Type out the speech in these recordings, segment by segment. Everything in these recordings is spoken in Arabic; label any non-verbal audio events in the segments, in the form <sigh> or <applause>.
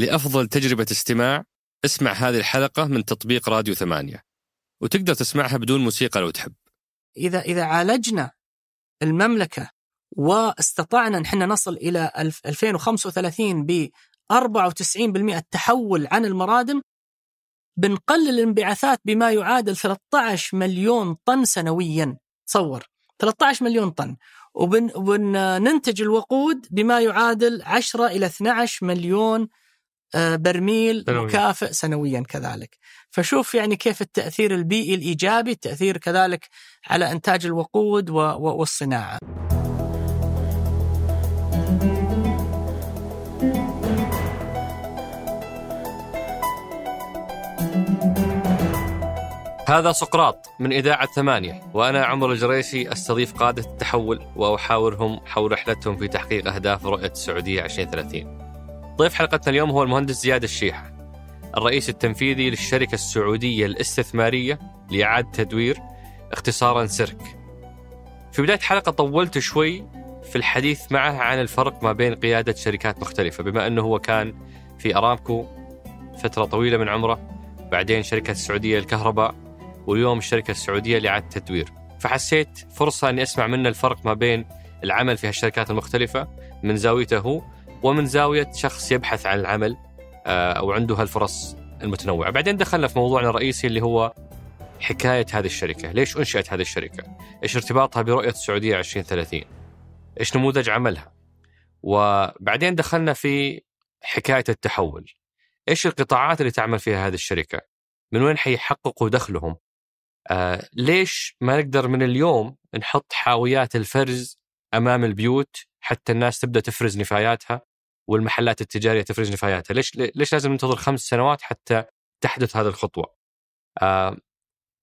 لأفضل تجربة استماع اسمع هذه الحلقة من تطبيق راديو ثمانية. وتقدر تسمعها بدون موسيقى لو تحب. إذا إذا عالجنا المملكة واستطعنا ان إحنا نصل إلى 2035 ب 94% التحول عن المرادم بنقلل الانبعاثات بما يعادل 13 مليون طن سنويا. تصور 13 مليون طن. وبننتج الوقود بما يعادل 10 إلى 12 مليون برميل سنوياً. مكافئ سنويا كذلك. فشوف يعني كيف التأثير البيئي الإيجابي التأثير كذلك على إنتاج الوقود والصناعة. هذا سقراط من إذاعة ثمانية وأنا عمر الجريسي أستضيف قادة التحول وأحاورهم حول رحلتهم في تحقيق أهداف رؤية السعودية 2030 ضيف حلقتنا اليوم هو المهندس زياد الشيحة الرئيس التنفيذي للشركة السعودية الاستثمارية لإعادة تدوير اختصارا سيرك. في بداية الحلقة طولت شوي في الحديث معه عن الفرق ما بين قيادة شركات مختلفة بما أنه هو كان في أرامكو فترة طويلة من عمره بعدين شركة السعودية للكهرباء واليوم الشركة السعودية لإعادة التدوير فحسيت فرصة أني أسمع منه الفرق ما بين العمل في هالشركات المختلفة من زاويته هو ومن زاوية شخص يبحث عن العمل آه، أو عنده هالفرص المتنوعة. بعدين دخلنا في موضوعنا الرئيسي اللي هو حكاية هذه الشركة. ليش أنشأت هذه الشركة؟ إيش ارتباطها برؤية السعودية 2030 إيش نموذج عملها؟ وبعدين دخلنا في حكاية التحول. إيش القطاعات اللي تعمل فيها هذه الشركة؟ من وين حيحققوا دخلهم؟ آه ليش ما نقدر من اليوم نحط حاويات الفرز أمام البيوت حتى الناس تبدأ تفرز نفاياتها؟ والمحلات التجارية تفرز نفاياتها، ليش ليش لازم ننتظر خمس سنوات حتى تحدث هذه الخطوة؟ آه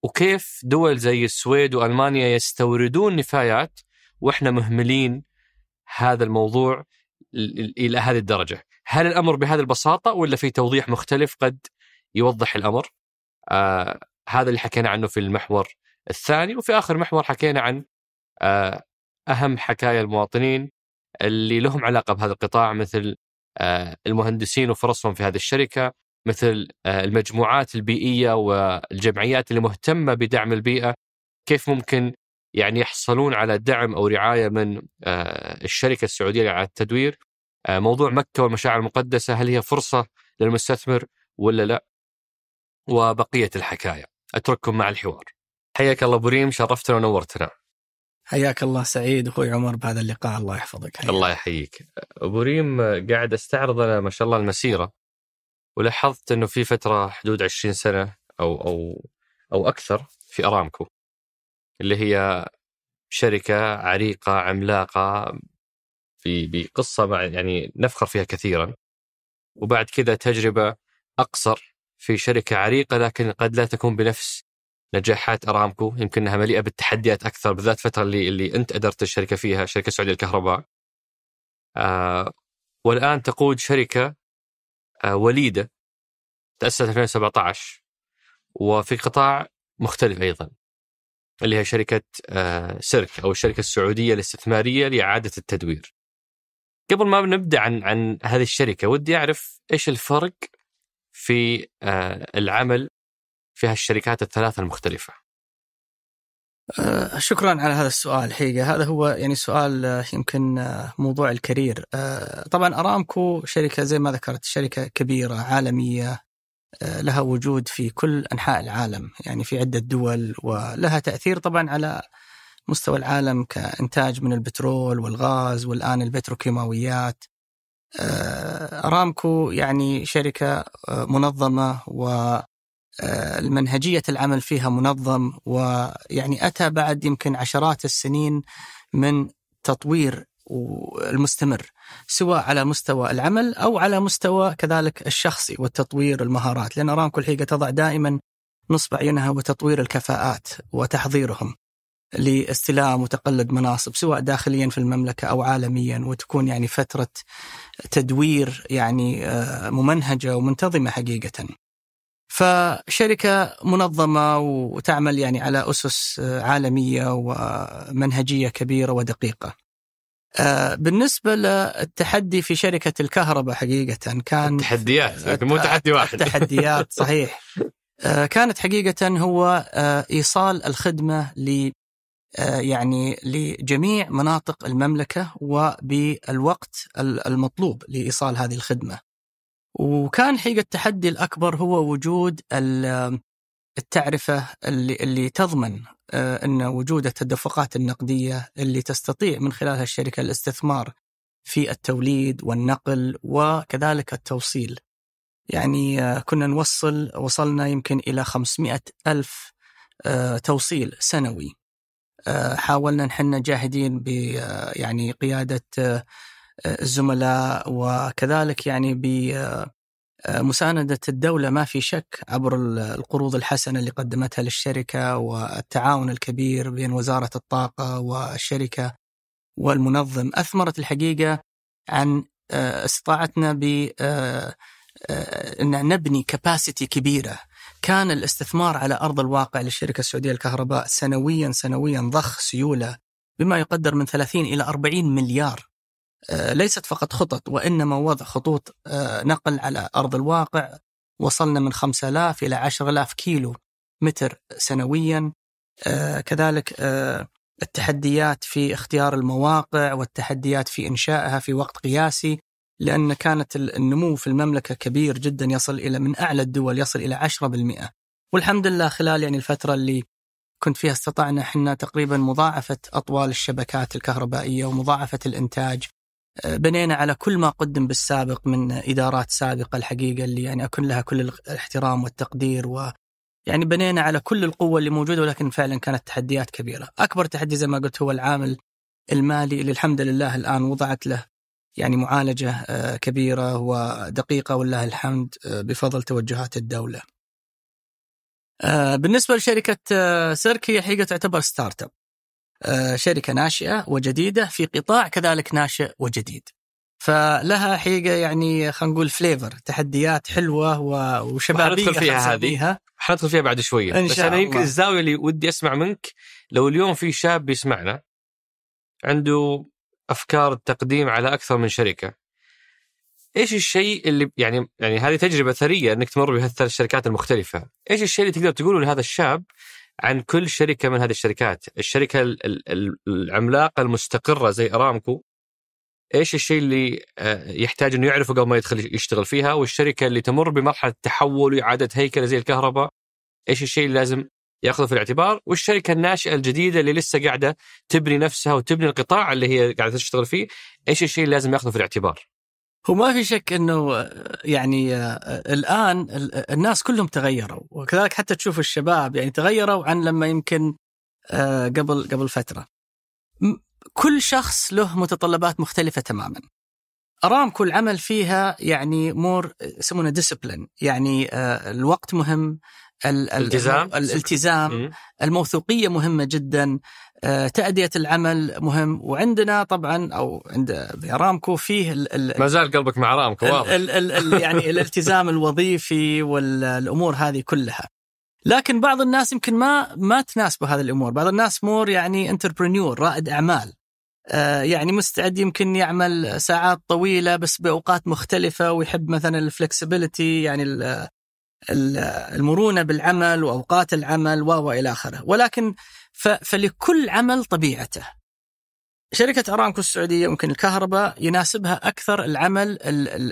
وكيف دول زي السويد وألمانيا يستوردون نفايات وإحنا مهملين هذا الموضوع ال- ال- إلى هذه الدرجة؟ هل الأمر بهذه البساطة ولا في توضيح مختلف قد يوضح الأمر؟ آه هذا اللي حكينا عنه في المحور الثاني وفي آخر محور حكينا عن آه أهم حكايا المواطنين اللي لهم علاقة بهذا القطاع مثل آه المهندسين وفرصهم في هذه الشركة مثل آه المجموعات البيئية والجمعيات اللي مهتمة بدعم البيئة كيف ممكن يعني يحصلون على دعم أو رعاية من آه الشركة السعودية لإعادة التدوير؟ موضوع مكة والمشاعر المقدسة هل هي فرصة للمستثمر ولا لا؟ وبقية الحكاية. أترككم مع الحوار. حياك الله أبو ريم شرفتنا ونورتنا. حياك الله سعيد أخوي عمر بهذا اللقاء. الله يحفظك. حياك. الله يحييك. أبو ريم قاعد أستعرض أنا ما شاء الله المسيرة ولاحظت إنه في فترة حدود 20 سنة أو أو أو أكثر في أرامكو اللي هي شركة عريقة عملاقة بقصة مع يعني نفخر فيها كثيرا. وبعد كذا تجربة أقصر في شركة عريقة لكن قد لا تكون بنفس نجاحات أرامكو يمكن انها مليئة بالتحديات أكثر بالذات الفترة اللي اللي أنت أدرت الشركة فيها شركة السعوديه للكهرباء آه والآن تقود شركة آه وليدة تأسست 2017 وفي قطاع مختلف أيضا اللي هي شركة آه سيرك أو الشركة السعودية الاستثمارية لإعادة التدوير. قبل ما نبدأ عن عن هذه الشركة ودي أعرف إيش الفرق في آه العمل في هالشركات الثلاثة المختلفة. آه، شكرا على هذا السؤال حقيقة هذا هو يعني سؤال آه، يمكن آه، موضوع الكارير آه، طبعا أرامكو شركة زي ما ذكرت شركة كبيرة عالمية لها وجود في كل أنحاء العالم يعني في عدة دول ولها تأثير طبعا على مستوى العالم كإنتاج من البترول والغاز والآن البتروكيماويات. أرامكو يعني شركة منظمة و المنهجية العمل فيها منظم ويعني أتى بعد يمكن عشرات السنين من تطوير المستمر سواء على مستوى العمل أو على مستوى كذلك الشخصي والتطوير المهارات لأن أرامكو الحقيقة تضع دائما نصب عينها وتطوير الكفاءات وتحضيرهم لاستلام وتقلد مناصب سواء داخليا في المملكة أو عالميا وتكون يعني فترة تدوير يعني آه، ممنهجة ومنتظمة حقيقة. فشركة منظمة وتعمل يعني على أسس عالمية ومنهجية كبيرة ودقيقة. آه، بالنسبة للتحدي في شركة الكهرباء حقيقة كان التحديات مو تحدي واحد. التحديات صحيح. آه، كانت حقيقة هو آه، إيصال الخدمة ل يعني لجميع مناطق المملكة وبالوقت المطلوب لإيصال هذه الخدمة. وكان حقيقة التحدي الأكبر هو وجود التعرفة اللي, اللي تضمن آه، أن وجود التدفقات النقدية اللي تستطيع من خلالها الشركة الاستثمار في التوليد والنقل وكذلك التوصيل. يعني آه، كنا نوصل وصلنا يمكن إلى 500 ألف آه، توصيل سنوي. حاولنا نحن جاهدين ب يعني قيادة الزملاء وكذلك يعني ب مساندة الدولة ما في شك عبر القروض الحسنة اللي قدمتها للشركة والتعاون الكبير بين وزارة الطاقة والشركة والمنظم. أثمرت الحقيقة عن آه، استطاعتنا ب آه، آه، إن نبني كباسيتي كبيرة. كان الاستثمار على أرض الواقع للشركة السعودية للكهرباء سنويا سنويا ضخ سيولة بما يقدر من 30 إلى 40 مليار آه، ليست فقط خطط وإنما وضع خطوط آه، نقل على أرض الواقع. وصلنا من 5000 إلى 10000 كيلو متر سنويا. آه، كذلك التحديات في اختيار المواقع والتحديات في إنشائها في وقت قياسي لأن كانت النمو في المملكة كبير جدا يصل إلى من أعلى الدول يصل إلى 10% والحمد لله خلال يعني الفترة اللي كنت فيها استطعنا إحنا تقريبا مضاعفة أطوال الشبكات الكهربائية ومضاعفة الإنتاج. بنينا على كل ما قدم بالسابق من إدارات سابقة الحقيقة اللي يعني اكن لها كل الاحترام والتقدير و يعني بنينا على كل القوة اللي موجودة ولكن فعلا كانت تحديات كبيرة، أكبر تحدي زي ما قلت هو العامل المالي اللي الحمد لله الآن وضعت له يعني معالجة آه، كبيرة ودقيقة ولله الحمد آه، بفضل توجهات الدولة. آه، بالنسبة لشركة سيرك هي حقيقة تعتبر startup آه، شركة ناشئة وجديدة في قطاع كذلك ناشئ وجديد. فلها حقيقه يعني خلينا نقول فليفر تحديات حلوة وشبابية حندخل فيها هذه. حندخل فيها بعد شوية. إن بس أنا يمكن الزاوية اللي ودي أسمع منك لو اليوم في شاب بيسمعنا عنده أفكار التقديم على أكثر من شركة إيش الشيء اللي يعني يعني هذه تجربة ثرية إنك تمر بهالثلاث الشركات المختلفة، إيش الشيء اللي تقدر تقوله لهذا الشاب عن كل شركة من هذه الشركات، الشركة العملاقة المستقرة زي إرامكو إيش الشيء اللي آه، يحتاج إنه يعرفه قبل ما يدخل يشتغل فيها؟ والشركة اللي تمر بمرحلة تحول وإعادة هيكله زي الكهرباء إيش الشيء اللي لازم يأخذه في الاعتبار؟ والشركة الناشئة الجديدة اللي لسه قاعدة تبني نفسها وتبني القطاع اللي هي قاعدة تشتغل فيه إيش الشيء اللي لازم يأخذه في الاعتبار؟ هو ما في شك إنه يعني الآن الناس كلهم تغيروا وكذلك حتى تشوف الشباب يعني تغيروا عن لما يمكن آه، قبل قبل فترة. كل شخص له متطلبات مختلفة تماما. ارامكو العمل فيها يعني more يسمونه discipline يعني آه، الوقت مهم الالتزام الالتزام الموثوقية مهمة جدا آه، تأدية العمل مهم. وعندنا طبعا أو عند إرامكو فيه ما زال قلبك مع إرامكو واضح. ال ال ال يعني <laughs> الالتزام الوظيفي والأمور هذه كلها. لكن بعض الناس يمكن ما ما تناسبه هذه الأمور. بعض الناس more يعني entrepreneur رائد أعمال. آه، يعني مستعد يمكن يعمل ساعات طويلة بس بأوقات مختلفة ويحب مثلا ال flexibility يعني المرونة بالعمل وأوقات العمل وإلى آخره. ولكن فلكل عمل طبيعته. شركة أرامكو السعودية يمكن الكهرباء يناسبها أكثر العمل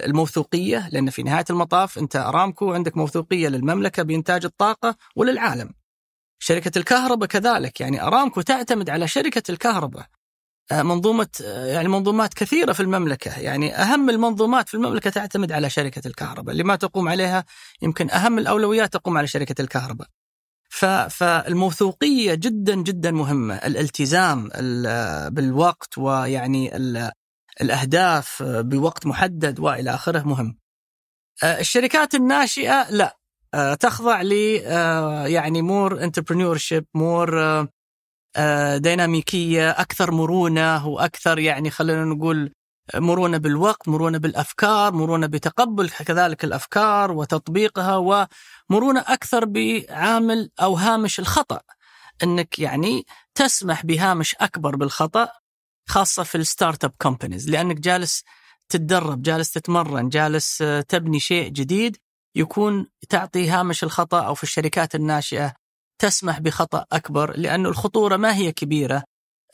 الموثوقية لأن في نهاية المطاف أنت أرامكو عندك موثوقية للمملكة بإنتاج الطاقة وللعالم. شركة الكهرباء كذلك يعني أرامكو تعتمد على شركة الكهرباء آه، منظومة آه، يعني منظومات كثيرة في المملكة. يعني أهم المنظومات في المملكة تعتمد على شركة الكهرباء. اللي ما تقوم عليها يمكن أهم الأولويات تقوم على شركة الكهرباء. فالموثوقية جدا جدا مهمة. الالتزام بالوقت ويعني الأهداف بوقت محدد وإلى آخره مهم. الشركات الناشئة لا. تخضع ل يعني more entrepreneurship more ديناميكية أكثر مرونة وأكثر يعني خلينا نقول مرونة بالوقت، مرونة بالأفكار، مرونة بتقبل كذلك الأفكار وتطبيقها ومرونة أكثر بعامل أو هامش الخطأ. إنك يعني تسمح بهامش أكبر بالخطأ خاصة في ال startup companies لأنك جالس تتدرب جالس تتمرن جالس آه، تبني شيء جديد يكون تعطي هامش الخطأ أو في الشركات الناشئة تسمح بخطأ أكبر لأنه الخطورة ما هي كبيرة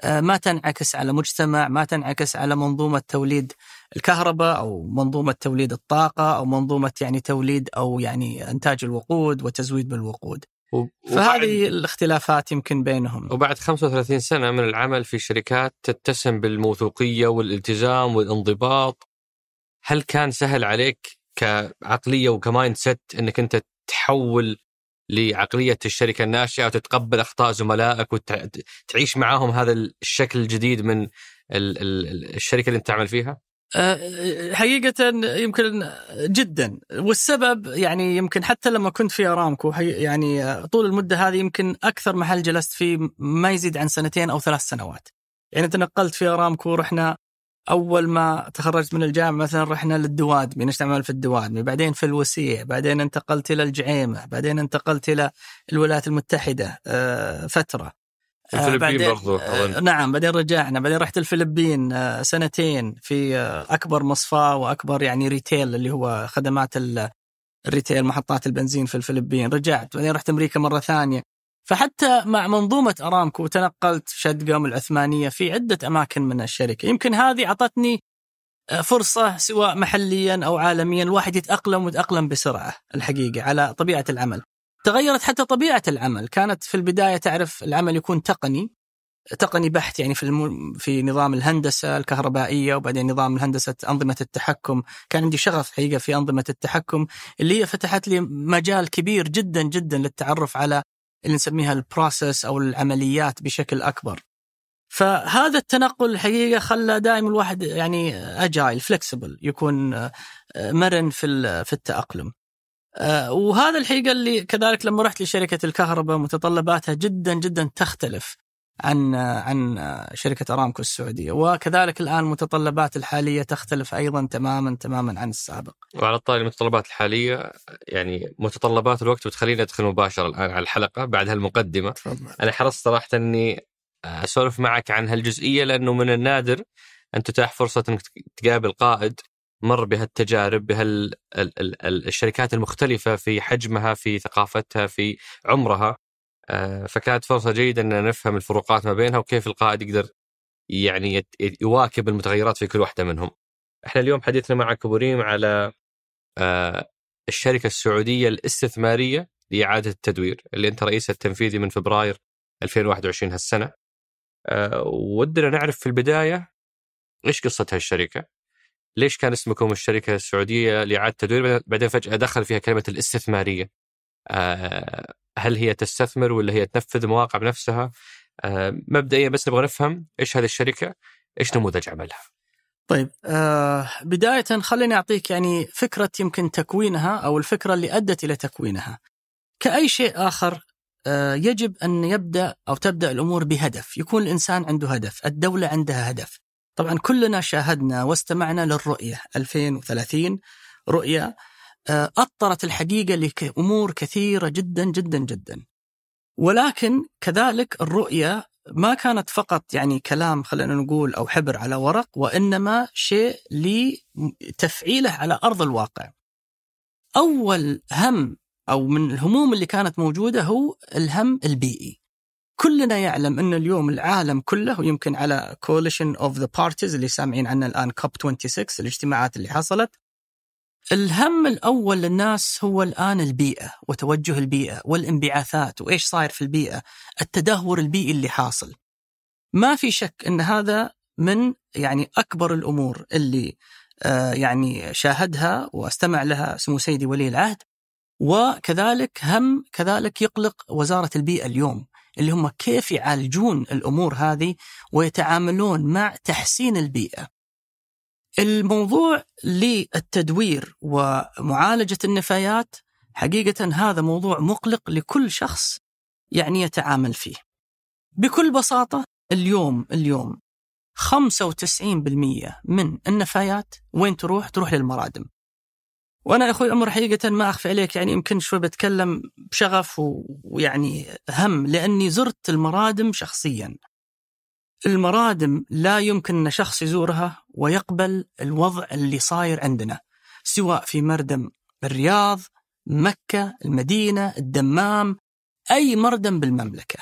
ما تنعكس على مجتمع ما تنعكس على منظومة توليد الكهرباء أو منظومة توليد الطاقة أو منظومة يعني توليد أو يعني إنتاج الوقود وتزويد بالوقود. فهذه الاختلافات يمكن بينهم وبعد 35 سنة من العمل في شركات تتسم بالموثوقية والالتزام والانضباط هل كان سهل عليك كعقلية وك mindset إنك أنت تحول لعقلية الشركة الناشئة وتتقبل أخطاء زملائك وتعيش معاهم هذا الشكل الجديد من الشركة اللي أنت تعمل فيها؟ أه، حقيقة يمكن جدا والسبب يعني يمكن حتى لما كنت في أرامكو يعني طول المدة هذه يمكن أكثر محل جلست فيه ما يزيد عن سنتين أو ثلاث سنوات يعني تنقلت في أرامكو رحنا أول ما تخرجت من الجامعة مثلا رحنا للدوادمي نشتغل في الدوادمي بعدين في الوسيع بعدين انتقلت إلى الجعيمة بعدين انتقلت إلى الولايات المتحدة آه، فترة. الفلبين برضو آه نعم بعدين رجعنا بعدين رحت الفلبين آه سنتين في آه أكبر مصفاه وأكبر يعني ريتيل اللي هو خدمات الريتيل محطات البنزين في الفلبين. رجعت بعدين رحت أمريكا مرة ثانية. فحتى مع منظومة أرامكو تنقلت شدقم العثمانية في عدة أماكن من الشركة. يمكن هذه أعطتني آه، فرصة سواء محليا أو عالميا الواحد يتأقلم ويتأقلم بسرعة الحقيقة على طبيعة العمل. تغيرت حتى طبيعة العمل. كانت في البداية تعرف العمل يكون تقني تقني بحت يعني في الم... في نظام الهندسة الكهربائية وبعدين نظام الهندسه أنظمة التحكم، كان عندي شغف حقيقة في أنظمة التحكم اللي هي فتحت لي مجال كبير جدا جدا للتعرف على اللي نسميها ال process أو العمليات بشكل أكبر. فهذا التنقل الحقيقة خلى دائما الواحد يعني agile flexible يكون آه، مرن في في التأقلم. آه، وهذا الحقيقة اللي كذلك لما رحت لشركة الكهرباء متطلباتها جدا جدا تختلف عن عن شركة أرامكو السعودية وكذلك الآن المتطلبات الحالية تختلف أيضا تماما تماما عن السابق. وعلى طاري المتطلبات الحالية يعني متطلبات الوقت بتخليني ادخل مباشرة الآن على الحلقة بعد هالمقدمة. تفضل. أنا حرصت صراحة إني أسولف معك عن هالجزئية لأنه من النادر أن تتاح فرصة إنك تقابل قائد مر بهالتجارب بهالشركات المختلفة في حجمها في ثقافتها في عمرها فكانت فرصة جيدة ان نفهم الفروقات ما بينها وكيف القائد يقدر يعني يواكب المتغيرات في كل واحدة منهم. إحنا اليوم حديثنا معك ابو ريم على آه، الشركة السعودية الاستثمارية لإعادة التدوير اللي أنت رئيسها التنفيذي من فبراير 2021 هالسنة. آه، ودنا نعرف في البداية إيش قصة هالشركة؟ ليش كان اسمكم الشركة السعودية لإعادة التدوير بعدين فجأة دخل فيها كلمة الاستثمارية. هل هي تستثمر ولا هي تنفذ مواقع بنفسها؟ آه، مبدئيا بس نبغى نفهم إيش هذه الشركة إيش نموذج عملها. طيب آه بداية خليني أعطيك يعني فكرة يمكن تكوينها أو الفكرة اللي أدت إلى تكوينها. كأي شيء آخر آه يجب أن يبدأ أو تبدأ الأمور بهدف. يكون الإنسان عنده هدف الدولة عندها هدف. طبعا كلنا شاهدنا واستمعنا للرؤية 2030 رؤية أطرت الحقيقة لأمور كثيرة جدا جدا جدا. ولكن كذلك الرؤية ما كانت فقط يعني كلام خلينا نقول أو حبر على ورق وإنما شيء لتفعيله على أرض الواقع. أول هم أو من الهموم اللي كانت موجودة هو الهم البيئي. كلنا يعلم أن اليوم العالم كله ويمكن على coalition of the parties اللي سامعين عنه الآن كوب 26 الاجتماعات اللي حصلت الهم الأول للناس هو الآن البيئة وتوجه البيئة والانبعاثات وإيش صاير في البيئة التدهور البيئي اللي حاصل. ما في شك أن هذا من يعني أكبر الأمور اللي آه يعني شاهدها واستمع لها سمو سيدي ولي العهد وكذلك هم كذلك يقلق وزارة البيئة اليوم اللي هم كيف يعالجون الأمور هذه ويتعاملون مع تحسين البيئة. الموضوع للتدوير ومعالجة النفايات حقيقة هذا موضوع مقلق لكل شخص يعني يتعامل فيه بكل بساطة اليوم اليوم 95% من النفايات وين تروح؟ تروح للمرادم. وأنا يا أخوي عمر حقيقة ما أخفي عليك يعني يمكن شوي بتكلم بشغف ويعني هم لأني زرت المرادم شخصيا. المرادم لا يمكن أن شخص يزورها ويقبل الوضع اللي صاير عندنا سواء في مردم الرياض مكة المدينة الدمام أي مردم بالمملكة.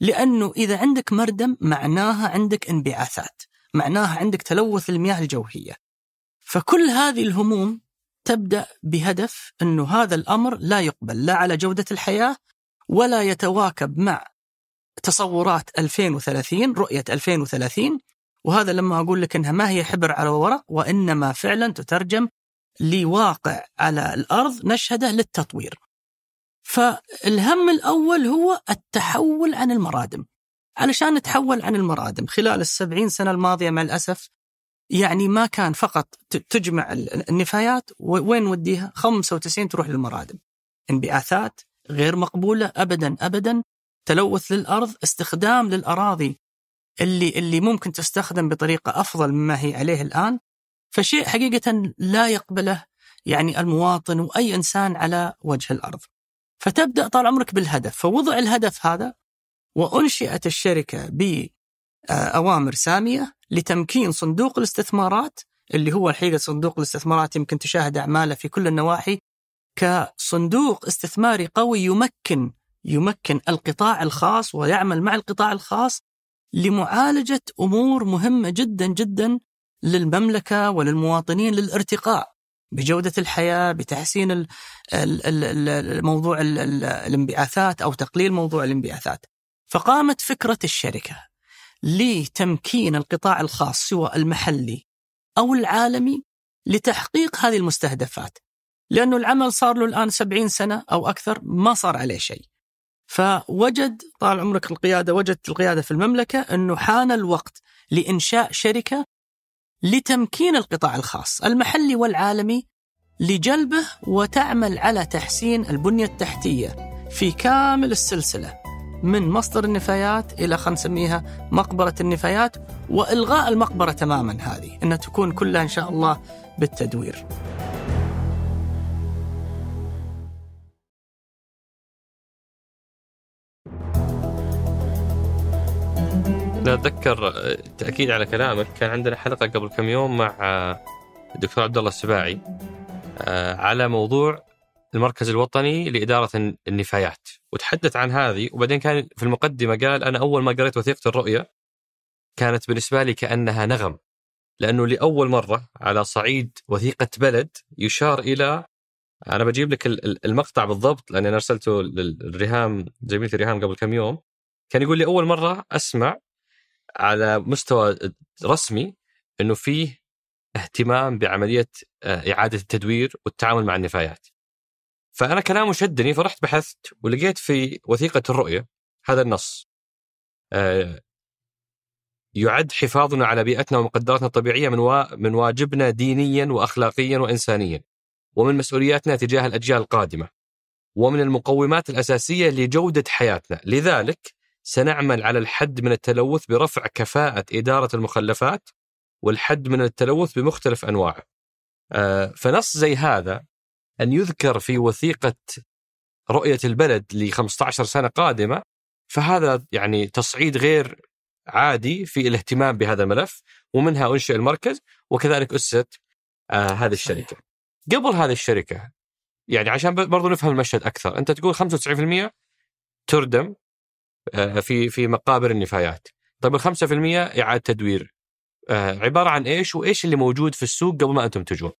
لأنه إذا عندك مردم معناها عندك انبعاثات معناها عندك تلوث المياه الجوفية فكل هذه الهموم تبدأ بهدف أنه هذا الأمر لا يقبل لا على جودة الحياة ولا يتواكب مع تصورات 2030 رؤية 2030 وهذا لما أقول لك أنها ما هي حبر على ورق وإنما فعلا تترجم لواقع على الأرض نشهده للتطوير. فالهم الأول هو التحول عن المرادم. علشان نتحول عن المرادم خلال السبعين سنة الماضية مع الأسف يعني ما كان فقط تجمع النفايات وين نوديها 95 تروح للمرادم. انبعاثات غير مقبولة أبدا أبدا تلوث للأرض استخدام للأراضي اللي اللي ممكن تستخدم بطريقة أفضل مما هي عليه الآن. فشيء حقيقة لا يقبله يعني المواطن وأي إنسان على وجه الأرض. فتبدأ طال عمرك بالهدف. فوضع الهدف هذا وأنشئت الشركة بأوامر سامية لتمكين صندوق الاستثمارات اللي هو الحقيقة صندوق الاستثمارات يمكن تشاهد أعماله في كل النواحي كصندوق استثماري قوي يمكن يمكن القطاع الخاص ويعمل مع القطاع الخاص لمعالجة أمور مهمة جدا جدا للمملكة وللمواطنين للارتقاء بجودة الحياة بتحسين موضوع الانبعاثات أو تقليل موضوع الانبعاثات. فقامت فكرة الشركة لتمكين القطاع الخاص سواء المحلي أو العالمي لتحقيق هذه المستهدفات. لأنه العمل صار له الآن سبعين سنة أو أكثر ما صار عليه شيء. فوجد طال عمرك القيادة وجدت القيادة في المملكة أنه حان الوقت لإنشاء شركة لتمكين القطاع الخاص المحلي والعالمي لجلبه وتعمل على تحسين البنية التحتية في كامل السلسلة من مصدر النفايات إلى خلينا نسميها مقبرة النفايات وإلغاء المقبرة تماما هذه أنها تكون كلها إن شاء الله بالتدوير. لا أتذكر تأكيد على كلامك كان عندنا حلقة قبل كم يوم مع الدكتور عبد الله السباعي آه، على موضوع المركز الوطني لإدارة النفايات وتحدث عن هذه وبعدين كان في المقدمة قال أنا أول ما قريت وثيقة الرؤية كانت بالنسبة لي كأنها نغم لأنه لأول مرة على صعيد وثيقة بلد يشار إلى أنا بجيب لك المقطع بالضبط لأني أنا أرسلته للريهام زميلتي ريهام قبل كم يوم كان يقول لي أول مرة أسمع على مستوى رسمي إنه فيه اهتمام بعملية آه، إعادة التدوير والتعامل مع النفايات. فأنا كلامه شدني فرحت بحثت ولقيت في وثيقة الرؤية هذا النص. آه، يعد حفاظنا على بيئتنا ومقدراتنا الطبيعية من من واجبنا دينيا واخلاقيا وانسانيا. ومن مسؤولياتنا تجاه الأجيال القادمة. ومن المقومات الأساسية لجودة حياتنا، لذلك سنعمل على الحد من التلوث برفع كفاءة إدارة المخلفات والحد من التلوث بمختلف أنواعه. آه، فنص زي هذا أن يذكر في وثيقة رؤية البلد ل 15 سنة قادمة فهذا يعني تصعيد غير عادي في الاهتمام بهذا الملف ومنها أنشئ المركز وكذلك أسست آه هذه الشركة قبل هذه الشركة يعني عشان برضو نفهم المشهد أكثر أنت تقول 95% تردم في في مقابر النفايات. طيب ال 5% إعادة تدوير. آه، عبارة عن إيش؟ وإيش اللي موجود في السوق قبل ما أنتم تجون؟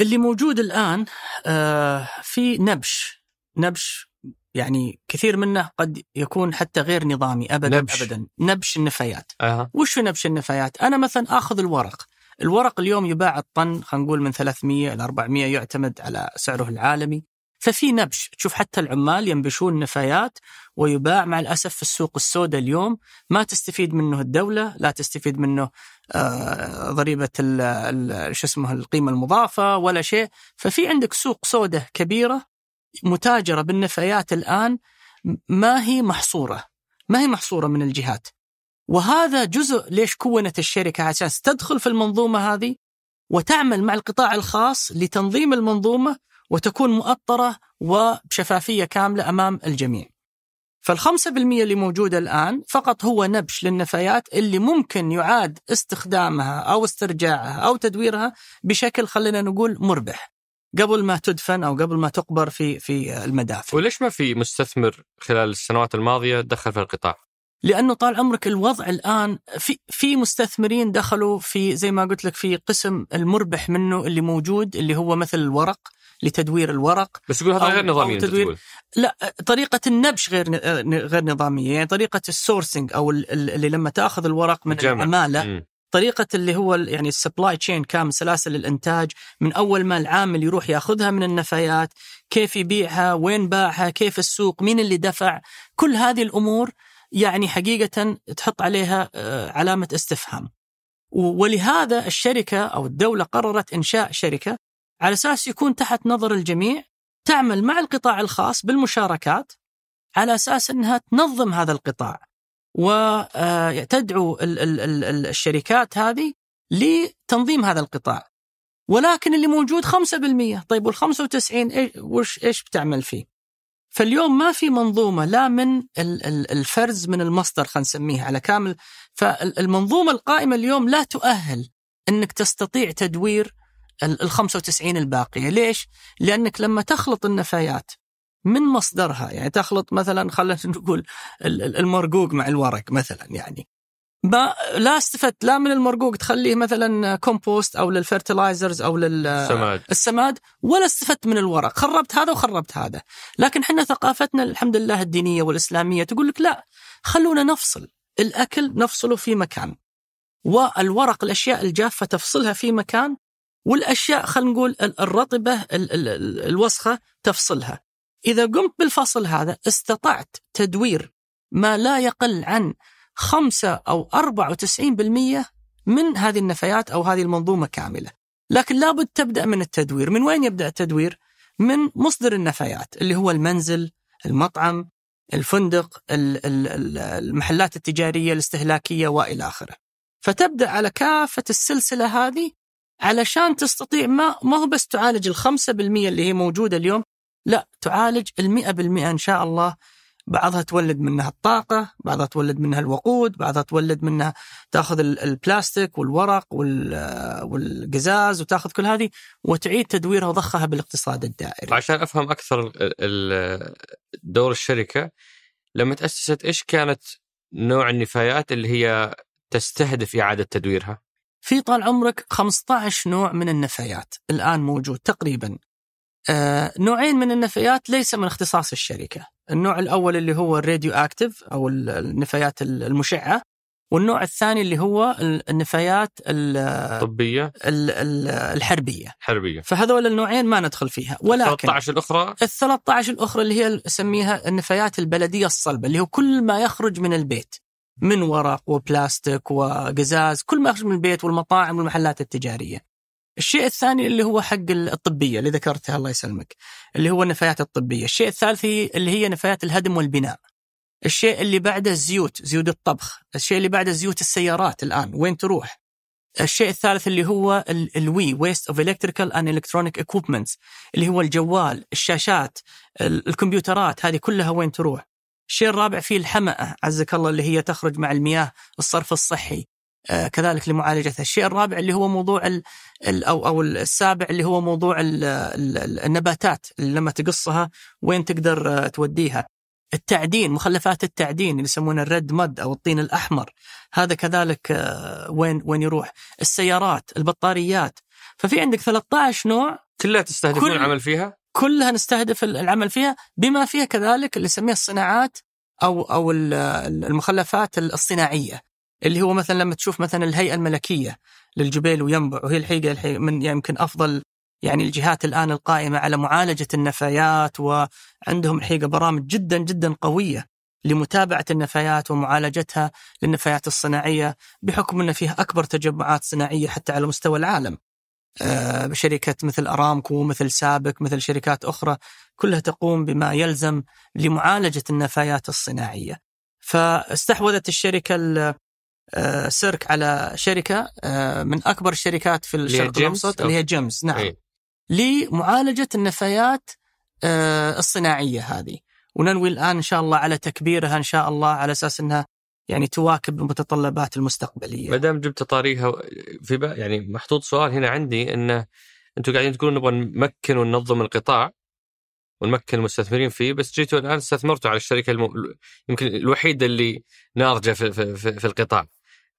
اللي موجود الآن آه، في نبش. نبش يعني كثير منه قد يكون حتى غير نظامي ابدا نبش. ابدا. نبش النفايات. أه. وش نبش النفايات؟ أنا مثلا آخذ الورق. الورق اليوم يباع الطن خلينا نقول من 300 إلى 400 يعتمد على سعره العالمي. ففي نبش. تشوف حتى العمال ينبشون نفايات ويباع مع الأسف في السوق السوداء اليوم. ما تستفيد منه الدولة لا تستفيد منه آه، ضريبة شو اسمه القيمة المضافة ولا شيء. ففي عندك سوق سوداء كبيرة متاجرة بالنفايات الآن ما هي محصورة ما هي محصورة من الجهات. وهذا جزء ليش كونت الشركة عشان تدخل في المنظومة هذه وتعمل مع القطاع الخاص لتنظيم المنظومة وتكون مؤطرة وبشفافية كاملة أمام الجميع. فالخمسة بالمية اللي موجودة الآن فقط هو نبش للنفايات اللي ممكن يعاد استخدامها أو استرجاعها أو تدويرها بشكل خلينا نقول مربح قبل ما تدفن أو قبل ما تقبر في في المدافن وليش ما في مستثمر خلال السنوات الماضية دخل في القطاع؟ لأنه طال عمرك الوضع الآن في في مستثمرين دخلوا في زي ما قلت لك في قسم المربح منه اللي موجود اللي هو مثل الورق لتدوير الورق بس يقول هذا أو- غير نظامي أو تدوير- تقول لا طريقة النبش غير غير نظامية يعني طريقة ال sourcing ال- اللي لما تأخذ الورق من الجمع. العمالة مم. طريقة اللي هو يعني ال supply chain كامل سلاسل الإنتاج من أول ما العامل يروح يأخذها من النفايات كيف يبيعها وين باعها كيف السوق مين اللي دفع كل هذه الأمور يعني حقيقة تحط عليها آه، علامة استفهام ولهذا الشركة أو الدولة قررت إنشاء شركة على أساس يكون تحت نظر الجميع تعمل مع القطاع الخاص بالمشاركات على أساس إنها تنظم هذا القطاع. وتدعو الشركات هذه لتنظيم هذا القطاع. ولكن اللي موجود 5% طيب وال 95 إيش- وش إيش بتعمل فيه؟ فاليوم ما في منظومة لا من ال- ال- الفرز من المصدر خلينا نسميه على كامل. فالمنظومه القائمة اليوم لا تؤهل إنك تستطيع تدوير ال 95 الباقية، ليش؟ لأنك لما تخلط النفايات من مصدرها يعني تخلط مثلا خلينا <laughs> نقول ال- ال- المرقوق مع الورق مثلا يعني. ما لا استفدت لا من المرقوق تخليه مثلا كومبوست أو لل fertilizers أو لل سماد السماد ولا استفدت من الورق. خربت هذا وخربت هذا. لكن إحنا ثقافتنا الحمد لله الدينية والإسلامية تقول لك لا خلونا نفصل. الأكل نفصله في مكان. والورق الأشياء الجافة تفصلها في مكان والأشياء خلينا نقول ال- الرطبة ال- ال- ال- الوسخة تفصلها إذا قمت بالفصل هذا استطعت تدوير ما لا يقل عن خمسة أو 94% من هذه النفايات أو هذه المنظومة كاملة لكن لابد تبدأ من التدوير، من وين يبدأ التدوير؟ من مصدر النفايات اللي هو المنزل، المطعم، الفندق، ال- ال- ال- المحلات التجارية الاستهلاكية وإلى آخره. فتبدأ على كافة السلسلة هذه علشان تستطيع ما ما هو بس تعالج الخمسة بالمية اللي هي موجودة اليوم لا تعالج المئة بالمئة إن شاء الله بعضها تولد منها الطاقة بعضها تولد منها الوقود بعضها تولد منها تاخذ ال- البلاستيك والورق وال- والقزاز وتاخذ كل هذه وتعيد تدويرها وضخها بالاقتصاد الدائري عشان ال- ال- دور الشركة لما تأسست إيش كانت نوع النفايات اللي هي تستهدف إعادة تدويرها؟ في طال عمرك 15 نوع من النفايات. الآن موجود تقريبا. آه نوعين من النفايات ليس من اختصاص الشركة. النوع الأول اللي هو الراديو أكتيف أو ال- النفايات ال- المشعة والنوع الثاني اللي هو ال- النفايات ال- طبيه ال- ال- الحربية. حربية. فهذول النوعين ما ندخل فيها. ولكن 13 الأخرى؟ ال 13 الأخرى اللي هي نسميها النفايات البلدية الصلبة اللي هو كل ما يخرج من البيت. من ورق وبلاستيك وقزاز كل ما يخرج من البيت والمطاعم والمحلات التجارية. الشيء الثاني اللي هو حق الطبية اللي ذكرتها الله يسلمك اللي هو النفايات الطبية. الشيء الثالث اللي هي نفايات الهدم والبناء. الشيء اللي بعده الزيوت زيوت الطبخ. الشيء اللي بعده زيوت السيارات الآن وين تروح؟ الشيء الثالث اللي هو ال- ال WEEE waste of electrical and electronic equipments اللي هو الجوال الشاشات ال- الكمبيوترات هذه كلها وين تروح؟ الشيء الرابع فيه الحمأة عزك الله اللي هي تخرج مع المياه الصرف الصحي. آه كذلك لمعالجتها. الشيء الرابع اللي هو موضوع ال أو, أو السابع اللي هو موضوع ال ال النباتات اللي لما تقصها وين تقدر آه توديها. التعدين مخلفات التعدين اللي يسمونه الريد مد أو الطين الأحمر. هذا كذلك آه، وين وين يروح. السيارات البطاريات. ففي عندك 13 نوع كلها تستهدفون كل- العمل فيها؟ كلها نستهدف العمل فيها بما فيها كذلك اللي يسميها الصناعات أو أو ال- المخلفات الصناعيه اللي هو مثلا لما تشوف مثلا الهيئة الملكية للجبيل وينبع وهي الحقيقة الحقيقة من يمكن أفضل يعني الجهات الآن القائمة على معالجة النفايات وعندهم الحقيقة برامج جدا جدا قوية لمتابعة النفايات ومعالجتها للنفايات الصناعية بحكم إن فيها أكبر تجمعات صناعية حتى على مستوى العالم. آه، شركة مثل أرامكو مثل سابك مثل شركات أخرى كلها تقوم بما يلزم لمعالجة النفايات الصناعية. فاستحوذت الشركة ال- آه، سيرك على شركة آه، من أكبر الشركات في الشرق الأوسط أو- اللي هي جيمس نعم. إيه. لمعالجة النفايات الصناعية هذه. وننوي الآن إن شاء الله على تكبيرها إن شاء الله على أساس إنها يعني تواكب المتطلبات المستقبلية. ما دام جبت طاريها في بقى يعني محطوط سؤال هنا عندي إنه أنتم قاعدين تقولون نبغى نمكن وننظم القطاع ونمكن المستثمرين فيه بس جيتوا الآن استثمرتوا على الشركة الم... يمكن الوحيدة اللي لارجه في, في, في, في القطاع.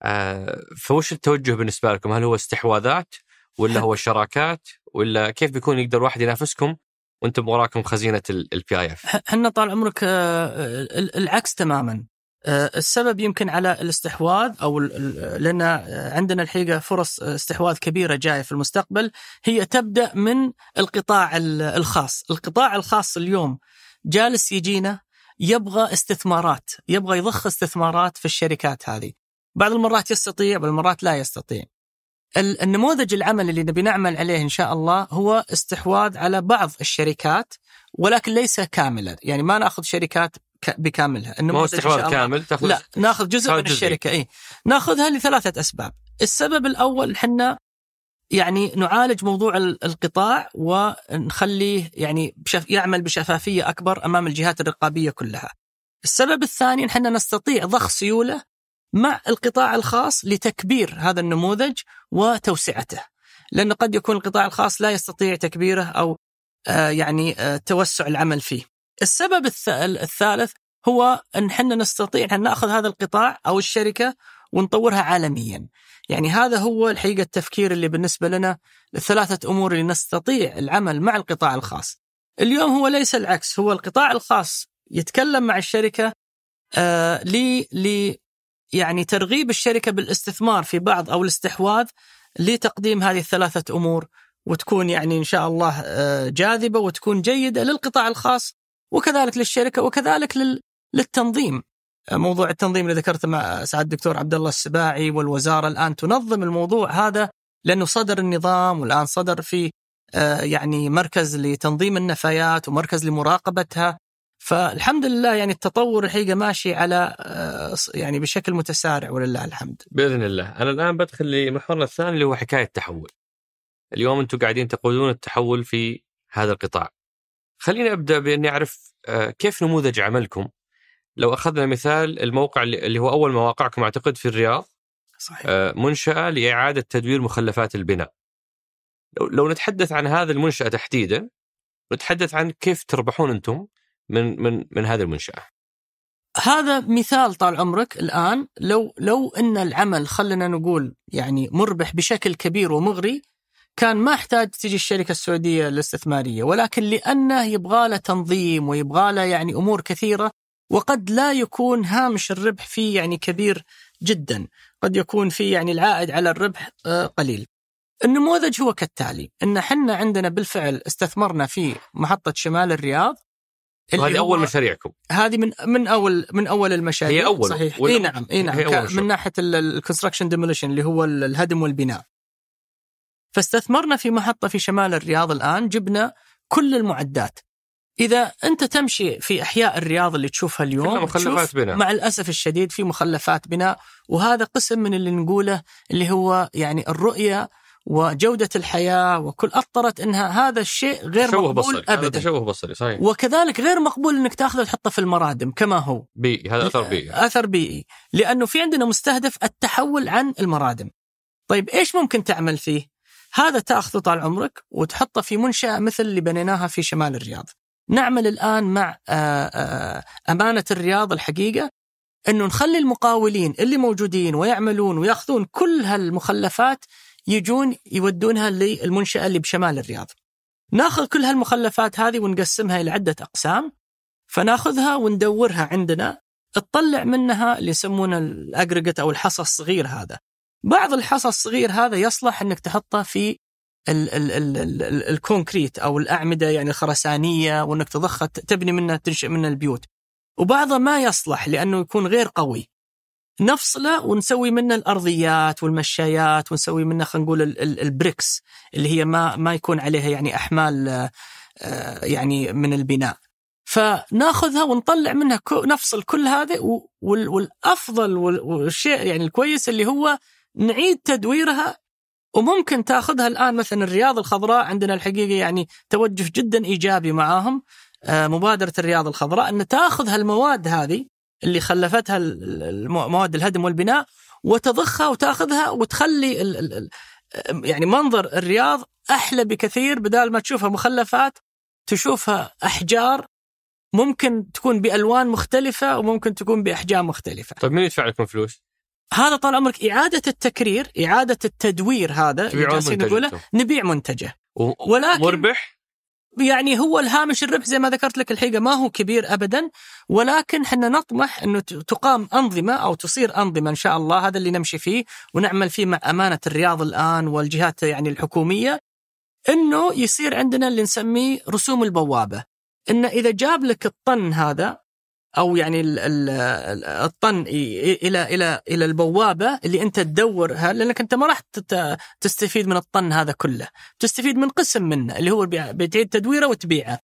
آه فوش التوجه بالنسبة لكم؟ هل هو استحواذات ولا هو شراكات ولا كيف بيكون يقدر واحد ينافسكم وأنتم وراكم خزينة ال PIF؟ إحنا طال عمرك العكس تماما السبب يمكن على الاستحواذ أو لأن عندنا الحقيقة فرص استحواذ كبيرة جاية في المستقبل هي تبدأ من القطاع الخاص، القطاع الخاص اليوم جالس يجينا يبغى استثمارات، يبغى يضخ استثمارات في الشركات هذه. بعض المرات يستطيع، بعض المرات لا يستطيع. النموذج العمل اللي نبي نعمل عليه إن شاء الله هو استحواذ على بعض الشركات ولكن ليس كاملا، يعني ما نأخذ شركات بكاملها ما هو استحواذ كامل تأخذ لا ناخذ جزء من الشركة اي ناخذها لثلاثة أسباب السبب الأول إحنا يعني نعالج موضوع القطاع ونخليه يعني بشف يعمل بشفافية أكبر أمام الجهات الرقابية كلها. السبب الثاني إن إحنا نستطيع ضخ سيوله مع القطاع الخاص لتكبير هذا النموذج وتوسعته. لأن قد يكون القطاع الخاص لا يستطيع تكبيره أو آه يعني آه توسع العمل فيه. السبب الثالث هو أن إحنا نستطيع أن نأخذ هذا القطاع أو الشركة ونطورها عالميا. يعني هذا هو الحقيقة التفكير اللي بالنسبة لنا الثلاثة أمور اللي نستطيع العمل مع القطاع الخاص. اليوم هو ليس العكس، هو القطاع الخاص يتكلم مع الشركة آه ل يعني ترغيب الشركة بالاستثمار في بعض أو الاستحواذ لتقديم هذه الثلاثة أمور وتكون يعني إن شاء الله آه جاذبة وتكون جيدة للقطاع الخاص وكذلك للشركة وكذلك للتنظيم موضوع التنظيم اللي ذكرته مع سعاده الدكتور عبد الله السباعي والوزارة الآن تنظم الموضوع هذا لأنه صدر النظام والآن صدر في يعني مركز لتنظيم النفايات ومركز لمراقبتها فالحمد لله يعني التطور الحقيقة ماشي على يعني بشكل متسارع ولله الحمد. بإذن الله، أنا الآن بدخل لمحورنا الثاني اللي هو حكاية التحول. اليوم أنتم قاعدين تقودون التحول في هذا القطاع. خلينا أبدأ بأني أعرف كيف نموذج عملكم؟ لو أخذنا مثال الموقع اللي هو أول مواقعكم أعتقد في الرياض صحيح. منشأة لإعادة تدوير مخلفات البناء. لو, نتحدث عن هذه المنشأة تحديدا نتحدث عن كيف تربحون أنتم من من من هذه المنشأة. هذا مثال طال عمرك الآن. لو لو إن العمل خلينا نقول يعني مربح بشكل كبير ومغري كان ما احتاج تجي الشركة السعودية الاستثمارية ولكن لأنه يبغى له تنظيم ويبغى له يعني أمور كثيرة وقد لا يكون هامش الربح فيه يعني كبير جدا قد يكون فيه يعني العائد على الربح قليل. النموذج هو كالتالي إن إحنا عندنا بالفعل استثمرنا في محطة شمال الرياض. وهذه أول مشاريعكم. هذه من من أول من أول المشاريع. هي أول. صحيح. إي نعم إي نعم. من ناحية ال construction demolition اللي هو الهدم والبناء. فاستثمرنا في محطة في شمال الرياض الآن جبنا كل المعدات. إذا أنت تمشي في أحياء الرياض اللي تشوفها اليوم مخلفات بناء. مع الأسف الشديد في مخلفات بناء وهذا قسم من اللي نقوله اللي هو يعني الرؤية وجودة الحياة وكل أطرت أنها هذا الشيء غير تشوه مقبول بصري أبدا. هذا تشوه بصري صحيح. وكذلك غير مقبول أنك تأخذه وتحطه في المرادم كما هو. بيئي هذا أثر بيئي. أثر بيئي. لأنه في عندنا مستهدف التحول عن المرادم. طيب إيش ممكن تعمل فيه؟ هذا تاخذه طال عمرك وتحطه في منشأة مثل اللي بنيناها في شمال الرياض. نعمل الآن مع آه، آه، أمانة الرياض الحقيقة إنه نخلي المقاولين اللي موجودين ويعملون ويأخذون كل هالمخلفات يجون يودونها للمنشأة اللي بشمال الرياض. ناخذ كل هالمخلفات هذه ونقسمها إلى عدة أقسام. فناخذها وندورها عندنا. تطلع منها اللي يسمونه ال aggregate أو الحصى الصغير هذا. بعض الحصى الصغير هذا يصلح إنك تحطه في ال ال ال ال ال ال concrete أو الأعمدة يعني الخرسانية وإنك تضخها تبني منها تنشئ منها البيوت. وبعضها ما يصلح لأنه يكون غير قوي. نفصله ونسوي منه الأرضيات والمشايات ونسوي منه خلينا نقول ال- ال- ال bricks اللي هي ما ما يكون عليها يعني أحمال آه، يعني من البناء. فناخذها ونطلع منها نفصل كل هذا والأفضل وال- والشيء يعني الكويس اللي هو نعيد تدويرها وممكن تاخذها الآن مثلا الرياض الخضراء عندنا الحقيقة يعني توجه جدا إيجابي معاهم آه، مبادرة الرياض الخضراء إن تاخذ هالمواد هذه اللي خلفتها مواد الهدم والبناء وتضخها وتاخذها وتخلي يعني منظر الرياض أحلى بكثير بدال ما تشوفها مخلفات تشوفها أحجار ممكن تكون بألوان مختلفة وممكن تكون بأحجام مختلفة. طيب مين يدفع لكم فلوس؟ هذا طال عمرك إعادة التكرير، إعادة التدوير هذا اللي جالسين نقوله. نبيع منتجه. و- ولكن- مربح؟ يعني هو الهامش الربح زي ما ذكرت لك الحقيقة ما هو كبير ابدا ولكن إحنا نطمح إنه ت- تقام أنظمة أو تصير أنظمة إن شاء الله هذا اللي نمشي فيه ونعمل فيه مع أمانة الرياض الآن والجهات يعني الحكومية إنه يصير عندنا اللي نسميه رسوم البوابة إنه إذا جاب لك الطن هذا أو يعني ال- ال- ال- الطن إلى إلى إلى البوابة اللي أنت تدورها لأنك أنت ما راح تستفيد من الطن هذا كله. تستفيد من قسم منه اللي هو بتعيد تدويره وتبيعه.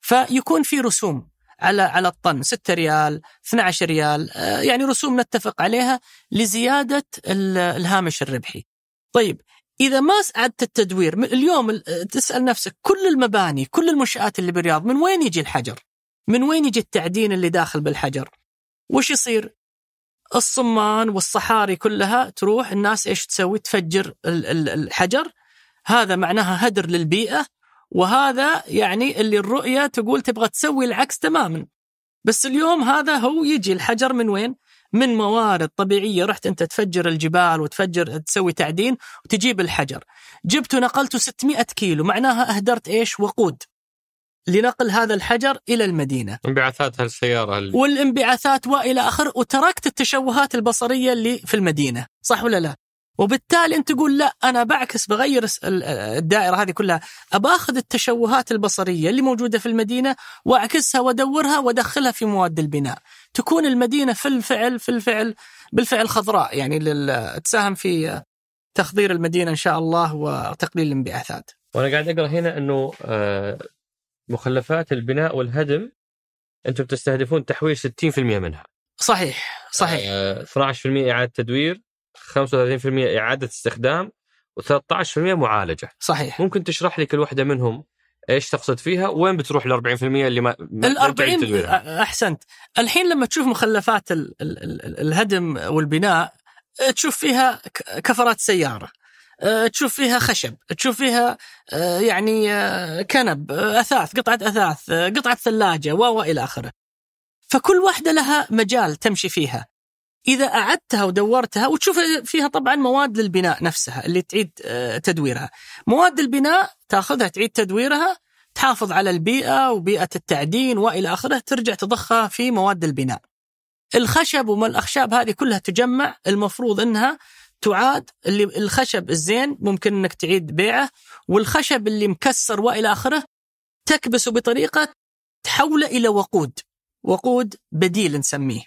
فيكون في رسوم على على الطن 6 ريال 12 ريال آه، يعني رسوم نتفق عليها لزيادة ال- الهامش الربحي. طيب إذا ما اعدت التدوير اليوم ال- تسأل نفسك كل المباني كل المنشآت اللي بالرياض من وين يجي الحجر؟ من وين يجي التعدين اللي داخل بالحجر؟ وش يصير؟ الصمان والصحاري كلها تروح الناس إيش تسوي؟ تفجر ال- ال- الحجر. هذا معناها هدر للبيئة وهذا يعني اللي الرؤية تقول تبغى تسوي العكس تماما. بس اليوم هذا هو يجي الحجر من وين؟ من موارد طبيعية. رحت أنت تفجر الجبال وتفجر تسوي تعدين وتجيب الحجر. جبته نقلته 600 كيلو معناها أهدرت إيش؟ وقود. لنقل هذا الحجر إلى المدينة. انبعاثات هالسيارة اللي والانبعاثات وإلى اخره وتركت التشوهات البصرية اللي في المدينة. صح ولا لا؟ وبالتالي أنت تقول لا أنا بعكس بغير الدائرة هذه كلها. أباخذ التشوهات البصرية اللي موجودة في المدينة وأعكسها وأدورها وأدخلها في مواد البناء. تكون المدينة في الفعل في الفعل بالفعل خضراء. يعني لل- تساهم في تخضير المدينة إن شاء الله وتقليل الانبعاثات. وأنا قاعد أقرأ هنا إنه آه، مخلفات البناء والهدم أنتم تستهدفون تحويل 60% منها. صحيح صحيح. آه، 12% إعادة تدوير 35% إعادة استخدام و13% معالجة. صحيح. ممكن تشرح لي كل واحدة منهم إيش تقصد فيها؟ وين بتروح ال 40% اللي ما ال ما تعيد 40 تدويرها؟ أحسنت. الحين لما تشوف مخلفات ال ال ال الهدم والبناء تشوف فيها كفرات سيارة. تشوف فيها خشب تشوف فيها أه، يعني أه، كنب أثاث قطعة أثاث قطعة ثلاجة و إلى آخره. فكل واحدة لها مجال تمشي فيها. إذا أعدتها ودورتها وتشوف فيها طبعا مواد للبناء نفسها اللي تعيد تدويرها. مواد البناء تأخذها تعيد تدويرها تحافظ على البيئة وبيئة التعدين وإلى آخره ترجع تضخها في مواد البناء. الخشب وما الأخشاب هذه كلها تجمع المفروض أنها تعاد اللي الخشب الزين ممكن أنك تعيد بيعه والخشب اللي مكسر وإلى آخره تكبسه بطريقة تحوله إلى وقود وقود بديل نسميه.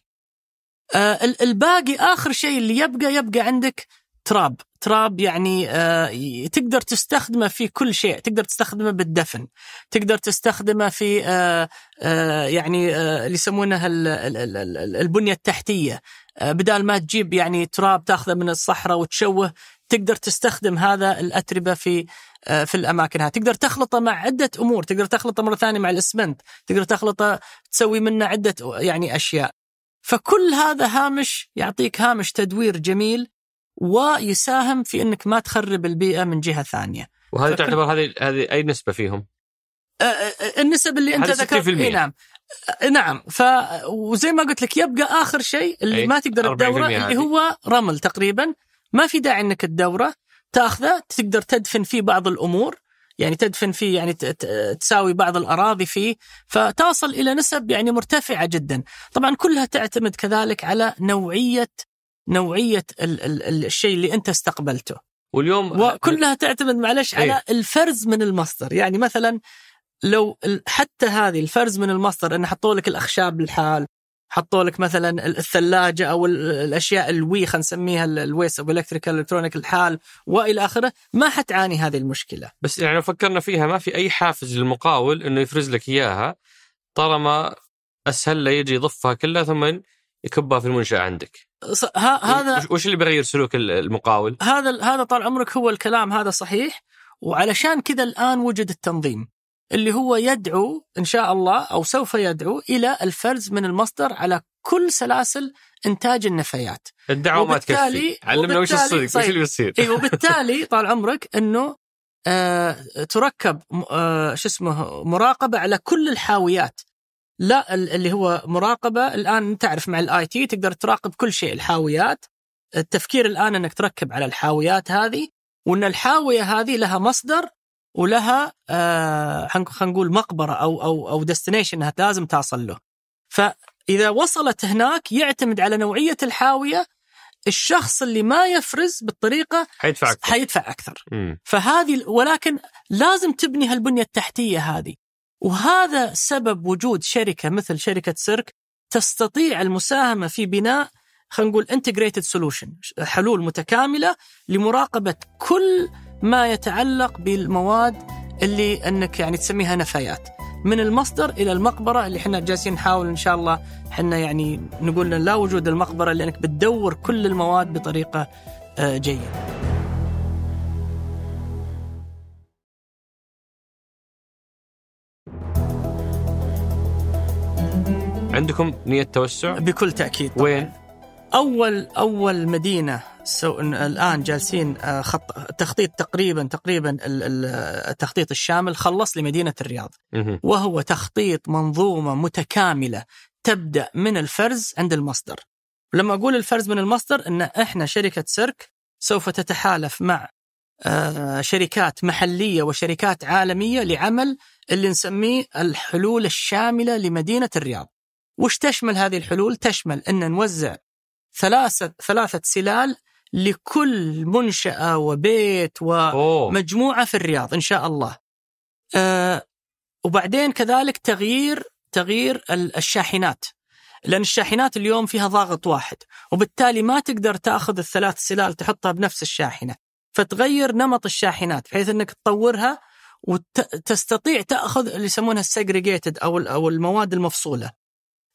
آه ال- الباقي آخر شيء اللي يبقى يبقى عندك تراب. تراب يعني آه تقدر تستخدمه في كل شيء. تقدر تستخدمه بالدفن. تقدر تستخدمه في آه آه يعني آه اللي يسمونها ال- ال- ال- ال- البنية التحتية. بدال ما تجيب يعني تراب تاخذه من الصحراء وتشوه تقدر تستخدم هذا الأتربة في آه في الأماكن هذه تقدر تخلطه مع عدة أمور تقدر تخلطه مرة ثانية مع الإسمنت تقدر تخلطه تسوي منه عدة يعني أشياء فكل هذا هامش يعطيك هامش تدوير جميل ويساهم في إنك ما تخرب البيئة من جهة ثانية. وهذه فكل- تعتبر هذه هذه أي نسبة فيهم؟ أ- النسب اللي أنت ذكرت 60%. نعم نعم ف وزي ما قلت لك يبقى آخر شيء اللي أي، ما تقدر 40% تدوره. اللي هو رمل تقريبا. ما في داعي إنك تدوره تأخذه تقدر تدفن فيه بعض الأمور. يعني تدفن فيه يعني تساوي بعض الأراضي فيه. فتصل إلى نسب يعني مرتفعة جدا. طبعا كلها تعتمد كذلك على نوعية نوعية ال- ال- الشيء اللي أنت استقبلته. واليوم وكلها تعتمد معلش إيه. على الفرز من المصدر. يعني مثلا لو حتى هذه الفرز من المصدر إن حطوا لك الأخشاب للحال حطوا لك مثلا ال- الثلاجة أو ال- الأشياء ال WEEE خلينا نسميها ال waste أو electrical electronic الحال وإلى آخره ما حتعاني هذه المشكلة بس يعني لو فكرنا فيها ما في أي حافز للمقاول إنه يفرز لك إياها طالما أسهل له يجي يضفها كلها ثم يكبها في المنشأة عندك. هذا وش- اللي بيغير سلوك ال- المقاول؟ هذا هذا طال عمرك هو الكلام هذا صحيح وعلشان كذا الآن وجد التنظيم اللي هو يدعو إن شاء الله أو سوف يدعو إلى الفرز من المصدر على كل سلاسل إنتاج النفايات. الدعوة ما تكفي. علمنا وش الصدق. وش اللي بيصير؟ اي وبالتالي <laughs> طال عمرك إنه آه تركب آه شو اسمه مراقبة على كل الحاويات. لا اللي هو مراقبة الآن تعرف مع ال IT تقدر تراقب كل شيء الحاويات. التفكير الآن إنك تركب على الحاويات هذه وإن الحاوية هذه لها مصدر ولها آه خلينا نقول مقبرة أو أو أو ديستنيشن إنها لازم توصل له. فإذا وصلت هناك يعتمد على نوعية الحاوية الشخص اللي ما يفرز بالطريقة حيدفع أكثر حيدفع أكثر مم. فهذه ولكن لازم تبني هالبنية التحتية هذه وهذا سبب وجود شركة مثل شركة سيرك تستطيع المساهمة في بناء خلينا نقول integrated solution حلول متكاملة لمراقبة كل ما يتعلق بالمواد اللي أنك يعني تسميها نفايات من المصدر إلى المقبرة اللي إحنا جالسين نحاول إن شاء الله إحنا يعني نقول لا وجود المقبرة لانك بتدور كل المواد بطريقة آه، جيدة. عندكم نية توسع؟ بكل تأكيد طبعا. وين؟ أول أول مدينة سو الآن جالسين آه، خط تخطيط تقريبا تقريبا التخطيط الشامل خلص لمدينة الرياض. وهو تخطيط منظومة متكاملة تبدأ من الفرز عند المصدر لما أقول الفرز من المصدر أن إحنا شركة سيرك سوف تتحالف مع آه، شركات محلية وشركات عالمية لعمل اللي نسميه الحلول الشاملة لمدينة الرياض وش تشمل هذه الحلول؟ تشمل أن نوزع ثلاثة ثلاثة سلال لكل منشأة وبيت. ومجموعة في الرياض إن شاء الله آه وبعدين كذلك تغيير تغيير ال- الشاحنات لأن الشاحنات اليوم فيها ضاغط واحد وبالتالي ما تقدر تأخذ الثلاث سلال تحطها بنفس الشاحنة فتغير نمط الشاحنات بحيث أنك تطورها وتستطيع تأخذ اللي يسمونها السجريجيتد أو أو المواد المفصولة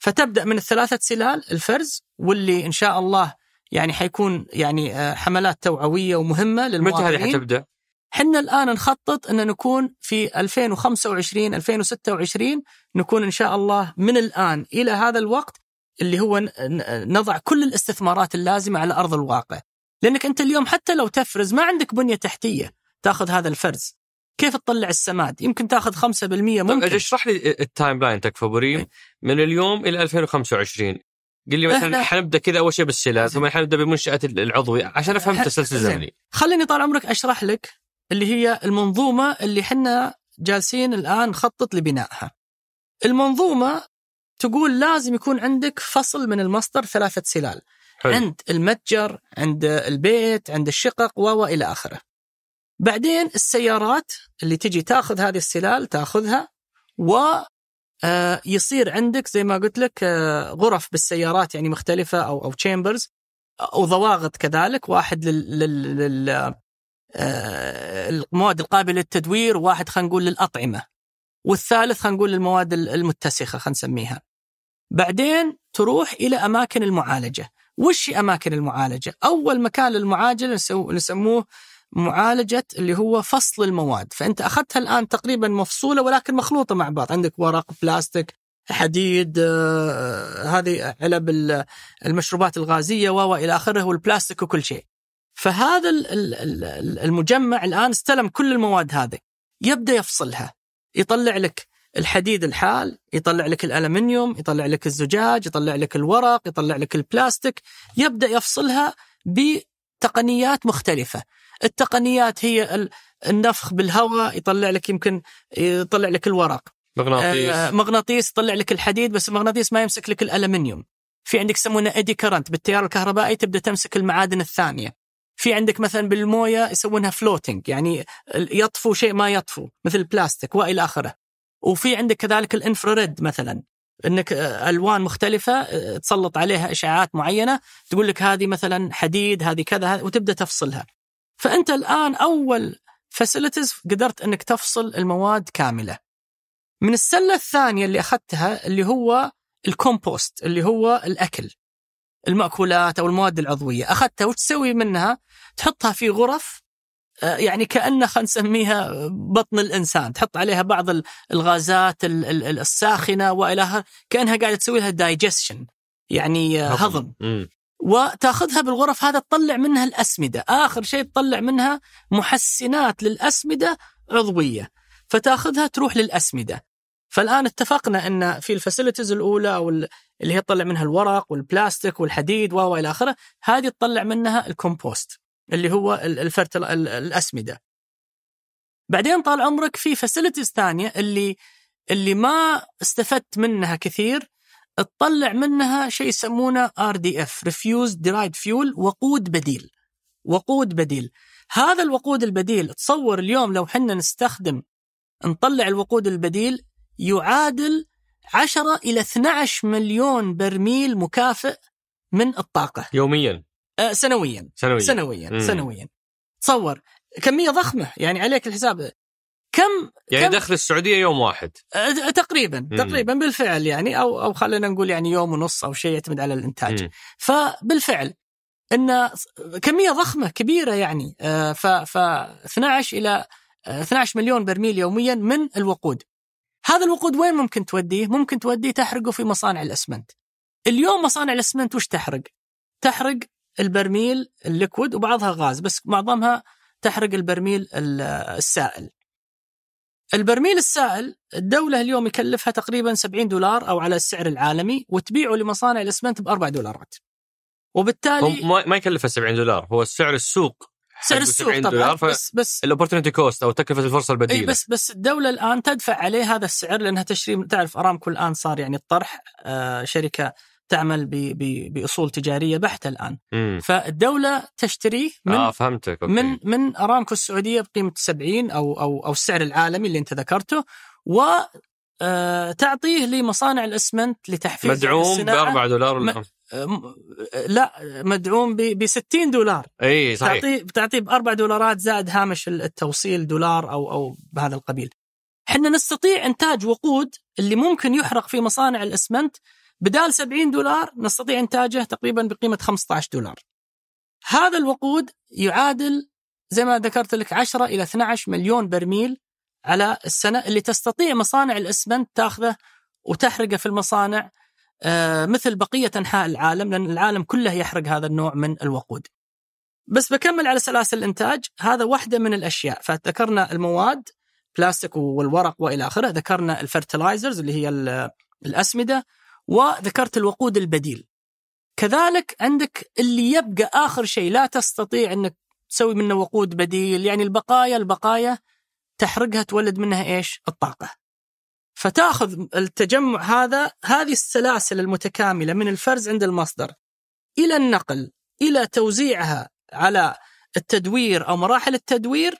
فتبدأ من الثلاثة سلال الفرز واللي إن شاء الله يعني حيكون يعني آه، حملات توعوية ومهمة متى هذه للمواطنين حتبدأ؟ حنا الآن نخطط أن نكون في 2025 2026 نكون إن شاء الله من الآن إلى هذا الوقت اللي هو نضع كل الاستثمارات اللازمة على أرض الواقع. لأنك أنت اليوم حتى لو تفرز ما عندك بنية تحتية تأخذ هذا الفرز. كيف تطلع السماد؟ يمكن تاخذ 5% طيب ممكن. أجل اشرح لي ال timeline تكفى بريم من اليوم إلى 2025 قل لي مثلا حنبدأ كذا أول شيء بالسلال ثم حنبدأ بمنشاه العضوي عشان أفهم التسلسل زين. الزمني خليني طال عمرك أشرح لك اللي هي المنظومة اللي حنا جالسين الآن نخطط لبنائها. المنظومة تقول لازم يكون عندك فصل من المصدر ثلاثة سلال، حلو. عند المتجر، عند البيت، عند الشقق و إلى آخره. بعدين السيارات اللي تجي تاخذ هذه السلال تاخذها و آه، يصير عندك زي ما قلت لك آه، غرف بالسيارات يعني مختلفة أو أو تشامبرز أو ضواغط كذلك واحد لل, لل, آه، المواد القابلة للتدوير وواحد خلينا نقول للأطعمة والثالث خلينا نقول للمواد ال- المتسخة خلينا نسميها. بعدين تروح إلى أماكن المعالجة. وش أماكن المعالجة؟ أول مكان للمعالجة نسموه معالجة اللي هو فصل المواد. فأنت أخذتها الآن تقريبا مفصولة ولكن مخلوطة مع بعض. عندك ورق بلاستيك حديد آه، هذه علب ال- المشروبات الغازية و إلى آخره والبلاستيك وكل شيء. فهذا ال- ال- ال- المجمع الآن استلم كل المواد هذه. يبدأ يفصلها. يطلع لك الحديد الحال يطلع لك الألمنيوم يطلع لك الزجاج يطلع لك الورق يطلع لك البلاستيك. يبدأ يفصلها بتقنيات مختلفة. التقنيات هي ال- النفخ بالهواء يطلع لك يمكن يطلع لك الورق. مغناطيس. آه، مغناطيس يطلع لك الحديد بس المغناطيس ما يمسك لك الألمنيوم. في عندك يسمونه ايدي كرنت بالتيار الكهربائي تبدأ تمسك المعادن الثانية. في عندك مثلا بالموية يسمونها floating يعني يطفو شيء ما يطفو مثل البلاستيك وإلى آخره. وفي عندك كذلك ال infrared مثلا إنك آه، ألوان مختلفة آه، تسلط عليها اشعاعات معينة تقول لك هذه مثلا حديد هذه كذا وتبدأ تفصلها. فأنت الآن أول facilities قدرت إنك تفصل المواد كاملة. من السلة الثانية اللي أخذتها اللي هو الكومبوست اللي هو الأكل المأكولات أو المواد العضوية. أخذتها وش تسوي منها؟ تحطها في غرف آه، يعني كأنه خلينا نسميها بطن الإنسان. تحط عليها بعض الغازات الساخنة وإلى كأنها قاعدة تسوي لها digestion يعني آه، هضم, هضم. وتاخذها بالغرف هذا تطلع منها الأسمدة. آخر شيء تطلع منها محسنات للأسمدة عضوية. فتاخذها تروح للأسمدة. فالآن اتفقنا أن في ال facilities الأولى أو اللي هي تطلع منها الورق والبلاستيك والحديد وإلى آخره هذه تطلع منها الكومبوست اللي هو ال fertile الأسمدة. بعدين طال عمرك في facilities ثانية اللي اللي ما استفدت منها كثير تطلع منها شيء يسمونه RDF refuse derived fuel وقود بديل. وقود بديل. هذا الوقود البديل تصور اليوم لو حنا نستخدم نطلع الوقود البديل يعادل 10 إلى 12 مليون برميل مكافئ من الطاقة. يوميا. آه سنويا. سنويا. سنويا. مم. سنويا. تصور كمية ضخمة. يعني عليك الحساب كم يعني كم دخل السعودية يوم واحد آه تقريبا مم. تقريبا بالفعل يعني أو أو خلينا نقول يعني يوم ونص أو شيء يعتمد على الإنتاج مم. فبالفعل إن كمية ضخمة كبيرة يعني آه ف ف 12 إلى 12 آه، مليون برميل يوميا من الوقود هذا الوقود وين ممكن توديه؟ ممكن توديه تحرقه في مصانع الأسمنت. اليوم مصانع الأسمنت وش تحرق؟ تحرق البرميل ال liquid وبعضها غاز بس معظمها تحرق البرميل السائل البرميل السائل الدولة اليوم يكلفها تقريبا 70 دولار أو على السعر العالمي وتبيعه لمصانع الإسمنت بأربع دولارات. وبالتالي ما يكلفها 70 دولار هو سعر السوق سعر السوق طبعا بس بس ال opportunity cost أو تكلفة الفرصة البديلة. اي بس بس الدولة الآن تدفع عليه هذا السعر لأنها تشتري تعرف أرامكو الآن صار يعني الطرح آه شركة تعمل ب ب بأصول تجارية بحتة الآن. مم. فالدولة تشتريه من آه فهمتك okay. من من أرامكو السعودية بقيمة 70 أو أو أو السعر العالمي اللي أنت ذكرته و آه تعطيه لمصانع الأسمنت لتحفيز مدعوم ب 4 دولار م... لا مدعوم ب 60 دولار. إي صحيح. تعطيه تعطيه ب 4 دولارات زائد هامش التوصيل دولار أو أو بهذا القبيل. إحنا نستطيع إنتاج وقود اللي ممكن يحرق في مصانع الأسمنت بدال 70 دولار نستطيع إنتاجه تقريبا بقيمة 15 دولار. هذا الوقود يعادل زي ما ذكرت لك 10 إلى 12 مليون برميل على السنة اللي تستطيع مصانع الإسمنت تاخذه وتحرقه في المصانع آه، مثل بقية أنحاء العالم لأن العالم كله يحرق هذا النوع من الوقود. بس بكمل على سلاسل الإنتاج هذا واحدة من الأشياء. فذكرنا المواد بلاستيك والورق وإلى آخره ذكرنا الفرتلايزرز اللي هي الأسمدة وذكرت الوقود البديل. كذلك عندك اللي يبقى آخر شيء لا تستطيع أنك تسوي منه وقود بديل. يعني البقايا البقايا تحرقها تولد منها إيش؟ الطاقة. فتأخذ التجمع هذا هذه السلاسل المتكاملة من الفرز عند المصدر إلى النقل إلى توزيعها على التدوير أو مراحل التدوير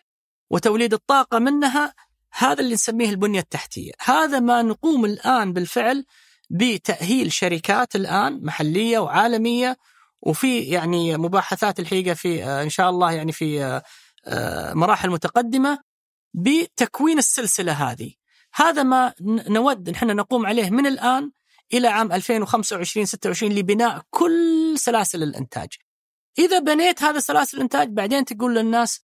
وتوليد الطاقة منها هذا اللي نسميه البنية التحتية. هذا ما نقوم الآن بالفعل بتأهيل شركات الآن محلية وعالمية وفي يعني مباحثات الحقيقة في آه، إن شاء الله يعني في آه، آه، مراحل متقدمة بتكوين السلسلة هذه. هذا ما نود نحن نقوم عليه من الآن إلى عام 2025 26 لبناء كل سلاسل الإنتاج. إذا بنيت هذا سلاسل الإنتاج بعدين تقول للناس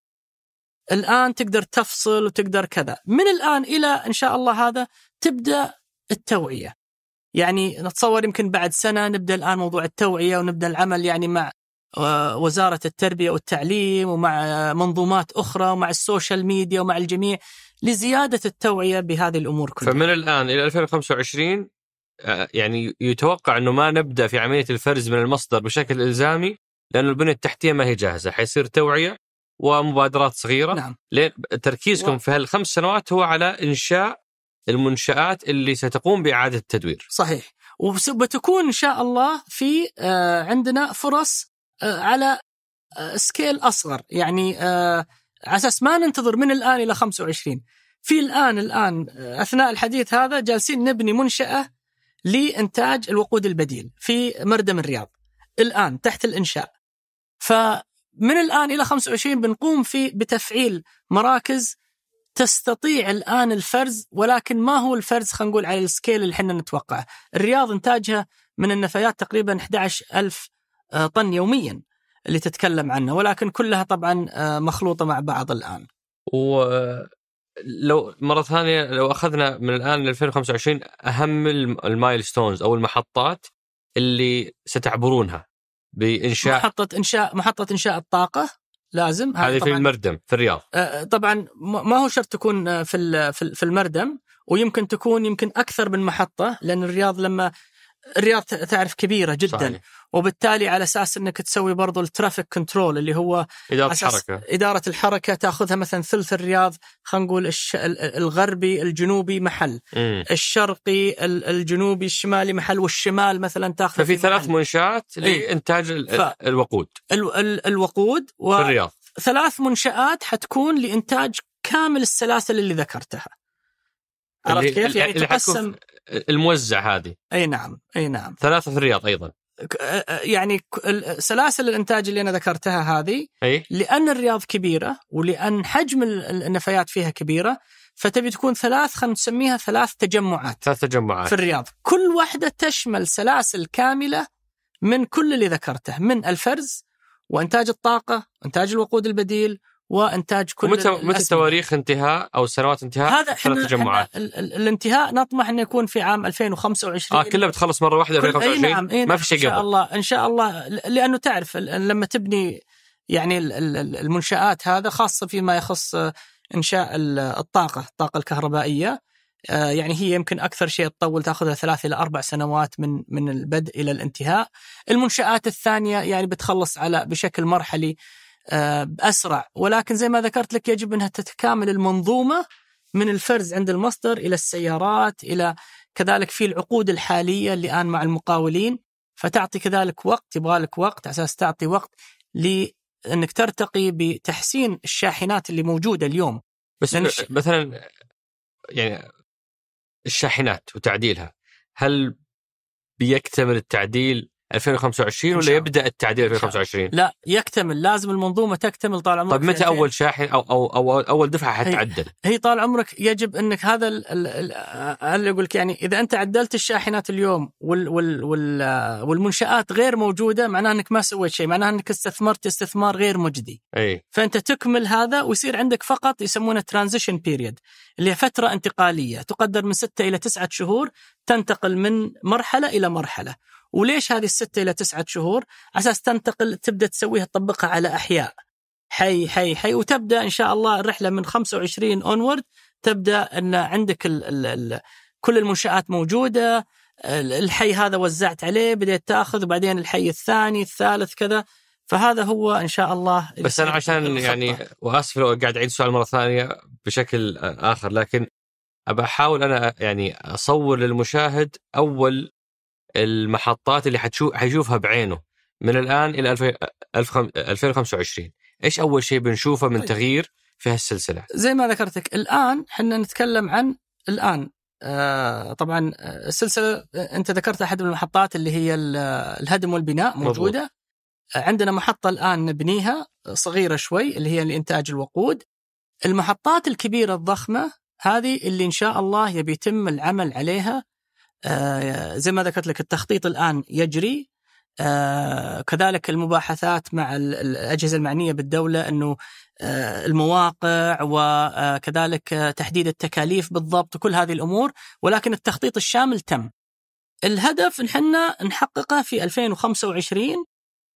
الآن تقدر تفصل وتقدر كذا. من الآن إلى إن شاء الله هذا تبدأ التوعية. يعني نتصور يمكن بعد سنة نبدأ الآن موضوع التوعية ونبدأ العمل يعني مع آه، وزارة التربية والتعليم ومع منظومات أخرى ومع ال social media ومع الجميع لزيادة التوعية بهذه الأمور كلها. فمن الآن إلى 2025 آه، يعني يتوقع إنه ما نبدأ في عملية الفرز من المصدر بشكل إلزامي لأنه البنيه التحتية ما هي جاهزة، حيصير توعية ومبادرات صغيرة نعم. تركيزكم و... في هالخمس سنوات هو على إنشاء المنشآت اللي ستقوم بإعادة التدوير. صحيح. وبتكون إن شاء الله في آه، عندنا فرص آه، على سكيل آه، أصغر. يعني على أساس ما ننتظر من الآن إلى 25 في الآن الآن أثناء الحديث هذا جالسين نبني منشأة لإنتاج الوقود البديل في مردم الرياض. الآن تحت الإنشاء. فمن الآن إلى 25 بنقوم في بتفعيل مراكز تستطيع الآن الفرز ولكن ما هو الفرز؟ خلينا نقول على ال scale اللي إحنا نتوقعه. الرياض إنتاجها من النفايات تقريبا 11 ألف آه، طن يوميا اللي تتكلم عنه ولكن كلها طبعا آه، مخلوطة مع بعض الآن. ولو مرة ثانية لو أخذنا من الآن ل 2025 أهم ال milestones أو المحطات اللي ستعبرونها بإنشاء محطة إنشاء محطة إنشاء الطاقة. لازم؟ هذه في المردم في الرياض. آه، طبعا ما هو شرط تكون في في المردم ويمكن تكون يمكن أكثر من محطة لأن الرياض لما الرياض تعرف كبيرة جدا. صحيح. وبالتالي على أساس إنك تسوي برضو ال traffic control اللي هو إدارة الحركه إدارة الحركة تأخذها مثلا ثلث الرياض خلينا نقول الش... الغربي الجنوبي محل. م. الشرقي الجنوبي الشمالي محل والشمال مثلا تأخذ ففي ثلاث منشآت إيه. لإنتاج ال... ف... الوقود. ال... ال... الوقود و... في الرياض. ثلاث منشآت حتكون لإنتاج كامل السلاسل اللي ذكرتها. عرفت كيف؟ يعني تقسم الموزع هذه. أي نعم أي نعم. ثلاثة في الرياض أيضا. يعني سلاسل الإنتاج اللي أنا ذكرتها هذه أي؟ لأن الرياض كبيرة ولأن حجم النفايات فيها كبيرة فتبي تكون ثلاث خلينا نسميها ثلاث تجمعات ثلاث تجمعات. في الرياض. كل واحدة تشمل سلاسل كاملة من كل اللي ذكرته من الفرز وإنتاج الطاقة إنتاج الوقود البديل وإنتاج كل متى متى تواريخ انتهاء أو سنوات انتهاء؟ هذا ثلاث تجمعات الانتهاء نطمح إنه يكون في عام 2025 آه كلها بتخلص مرة واحدة 2025 أي نعم, أي نعم ما في شيء قبل إن شاء الله إن شاء الله لأنه تعرف لما تبني يعني المنشآت هذا خاصة فيما يخص إنشاء الطاقة الطاقة الكهربائية. آه، يعني هي يمكن أكثر شيء تطول تأخذها ثلاث إلى أربع سنوات من من البدء إلى الانتهاء. المنشآت الثانية يعني بتخلص على بشكل مرحلي بأسرع. آه، ولكن زي ما ذكرت لك يجب أنها تتكامل المنظومة من الفرز عند المصدر إلى السيارات إلى كذلك في العقود الحالية اللي الان مع المقاولين. فتعطي كذلك وقت يبغى لك وقت على أساس تعطي وقت لأنك ترتقي بتحسين الشاحنات اللي موجودة اليوم. بس مثلا يعني الشاحنات وتعديلها هل بيكتمل التعديل 2025 ولا يبدأ التعديل 2025 لا يكتمل. لازم المنظومة تكتمل طال عمرك. طيب متى أول شاحن أو أو أو أول دفعة حتعدل؟ هي, هي طال عمرك يجب إنك هذا اللي يقول لك يعني إذا أنت عدلت الشاحنات اليوم وال وال وال والمنشآت غير موجودة معناه إنك ما سويت شيء معناه إنك استثمرت استثمار غير مجدي. أي. فأنت تكمل هذا ويصير عندك فقط يسمونه transition period اللي هي فترة انتقالية. تقدر من ستة إلى تسعة شهور تنتقل من مرحلة إلى مرحلة. وليش هذه الستة إلى تسعة شهور؟ أساس تنتقل تبدأ تسويها تطبقها على أحياء. حي حي حي وتبدأ إن شاء الله الرحلة من 25 أونورد تبدأ أن عندك ال ال ال كل المنشآت موجودة الحي هذا وزعت عليه بدأت تأخذ وبعدين الحي الثاني الثالث كذا. فهذا هو إن شاء الله بس أنا عشان يعني واسف لو قاعد أعيد السؤال مرة ثانية بشكل آخر لكن أبى أحاول أنا يعني أصور للمشاهد أول المحطات اللي حتشوف حيشوفها بعينه. من الآن إلى 2025 إيش أول شيء بنشوفه من طيب. تغيير في هالسلسلة؟ زي ما ذكرتك الآن إحنا نتكلم عن الآن. آه طبعا آه، السلسلة آه، أنت ذكرت أحد المحطات اللي هي الهدم والبناء موجودة. مضبوط. عندنا محطة الآن نبنيها صغيرة شوي اللي هي لإنتاج الوقود. المحطات الكبيرة الضخمة هذه اللي إن شاء الله يبي يتم العمل عليها زي ما ذكرت لك التخطيط الآن يجري آه، كذلك المباحثات مع الأجهزة المعنية بالدولة إنه آه، المواقع وكذلك تحديد التكاليف بالضبط وكل هذه الأمور ولكن التخطيط الشامل تم. الهدف نحن نحققه في 2025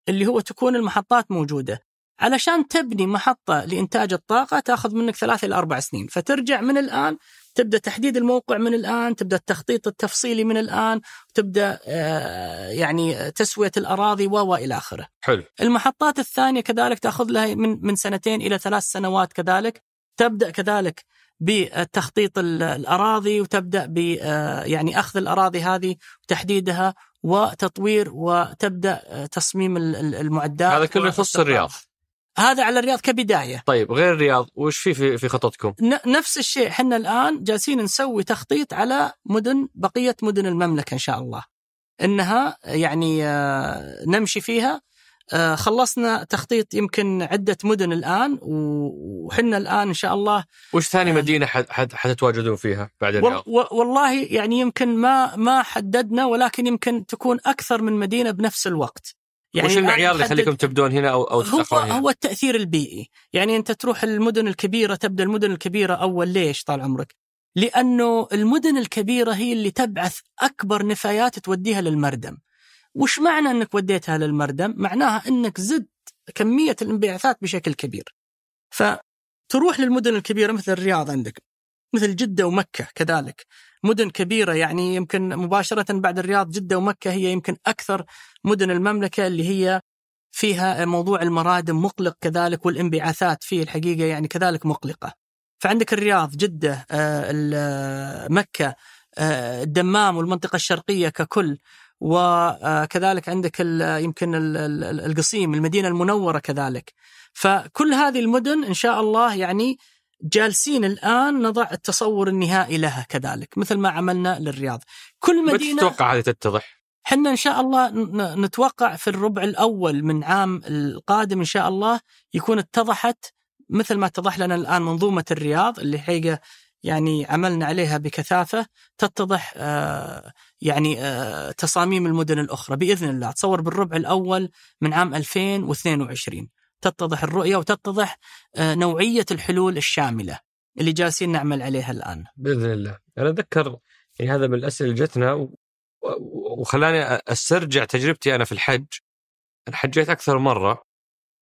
اللي هو تكون المحطات موجودة. علشان تبني محطة لإنتاج الطاقة تأخذ منك ثلاث إلى أربع سنين، فترجع من الآن تبدأ تحديد الموقع من الآن تبدأ التخطيط التفصيلي من الآن تبدأ آه، يعني تسوية الأراضي و إلى آخره. حلو. المحطات الثانية كذلك تأخذ لها من من سنتين إلى ثلاث سنوات كذلك. تبدأ كذلك بتخطيط الأراضي وتبدأ ب آه، يعني أخذ الأراضي هذه وتحديدها وتطوير وتبدأ آه، تصميم المعدات. هذا كله يخص الرياض. هذا على الرياض كبداية طيب غير الرياض وش في في, في خططكم نفس الشيء إحنا الآن جالسين نسوي تخطيط على مدن بقية مدن المملكة إن شاء الله إنها يعني آه، نمشي فيها آه، خلصنا تخطيط يمكن عدة مدن الآن وحنا الآن إن شاء الله وش ثاني آه، مدينة حتتواجدون فيها بعد الرياض؟ والله يعني يمكن ما ما حددنا ولكن يمكن تكون أكثر من مدينة بنفس الوقت. يعني وش المعيار اللي يخليكم تبدون هنا أو أو هو هنا؟ هو التأثير البيئي، يعني أنت تروح المدن الكبيرة تبدأ المدن الكبيرة أول ليش طال عمرك؟ لأنه المدن الكبيرة هي اللي تبعث أكبر نفايات توديها للمردم. وش معنى أنك وديتها للمردم؟ معناها أنك زدت كمية الانبعاثات بشكل كبير. فتروح للمدن الكبيرة مثل الرياض عندك مثل جدة ومكة كذلك مدن كبيرة يعني يمكن مباشرة بعد الرياض جدة ومكة هي يمكن أكثر مدن المملكة اللي هي فيها موضوع المرادم مقلق كذلك والانبعاثات فيه الحقيقة يعني كذلك مقلقة. فعندك الرياض، جدة، آه، مكة، آه، الدمام والمنطقة الشرقية ككل وكذلك عندك يمكن القصيم المدينة المنورة كذلك. فكل هذه المدن إن شاء الله يعني جالسين الآن نضع التصور النهائي لها كذلك مثل ما عملنا للرياض. كل مدينة تتوقع هذه تتضح؟ إحنا إن شاء الله نتوقع في الربع الأول من عام القادم إن شاء الله يكون اتضحت مثل ما اتضح لنا الآن منظومة الرياض اللي حقيقه يعني عملنا عليها بكثافة تتضح آه، يعني آه، تصاميم المدن الأخرى بإذن الله تصور بالربع الأول من عام 2022 تتضح الرؤية وتتضح آه، نوعية الحلول الشاملة اللي جالسين نعمل عليها الآن. بإذن الله، أنا أتذكر يعني هذا من الأسئلة اللي جتنا وخلاني أسترجع تجربتي أنا في الحج. أنا حجيت أكثر مرة.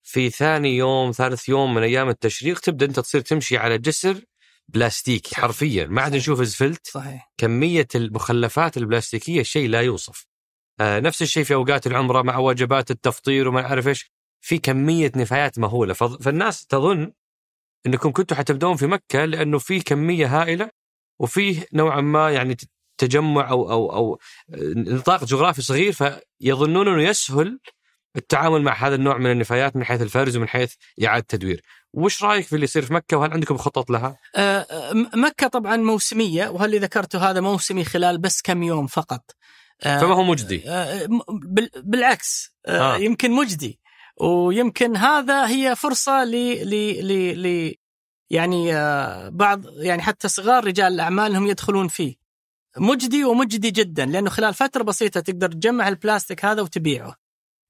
في ثاني يوم ثالث يوم من أيام التشريق تبدأ أنت تصير تمشي على جسر بلاستيكي حرفيا. ما عاد نشوف أسفلت. صحيح. كمية المخلفات البلاستيكية شيء لا يوصف. آه نفس الشيء في أوقات العمرة مع وجبات التفطير وما أعرف إيش. في كمية نفايات مهولة. فالناس تظن إنكم كنتوا حتبدون في مكة لأنه في كمية هائلة وفيه نوعا ما يعني تجمع أو أو أو نطاق جغرافي صغير فيظنون أنه يسهل التعامل مع هذا النوع من النفايات من حيث الفرز ومن حيث إعادة تدوير. وش رأيك في اللي يصير في مكة وهل عندكم خطط لها؟ أه مكة طبعا موسمية وهل ذكرته هذا موسمي خلال بس كم يوم فقط. أه فما هو مجدي. أه بالعكس أه آه. يمكن مجدي ويمكن هذا هي فرصة ل ل ل ل يعني آه، بعض يعني حتى صغار رجال الأعمال هم يدخلون فيه. مجدي ومجدي جدا لأنه خلال فترة بسيطة تقدر تجمع البلاستيك هذا وتبيعه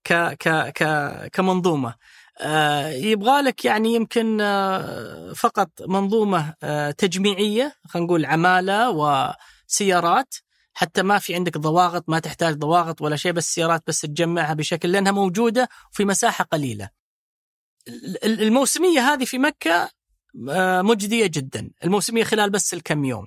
ك ك ك كمنظومة. آه يبغى لك يعني يمكن آه فقط منظومة آه تجميعية خلينا نقول عمالة وسيارات حتى ما في عندك ضواغط ما تحتاج ضواغط ولا شيء بس سيارات بس تجمعها بشكل لأنها موجودة في مساحة قليلة. الموسمية هذه في مكة مجدية جدا، الموسمية خلال بس الكم يوم.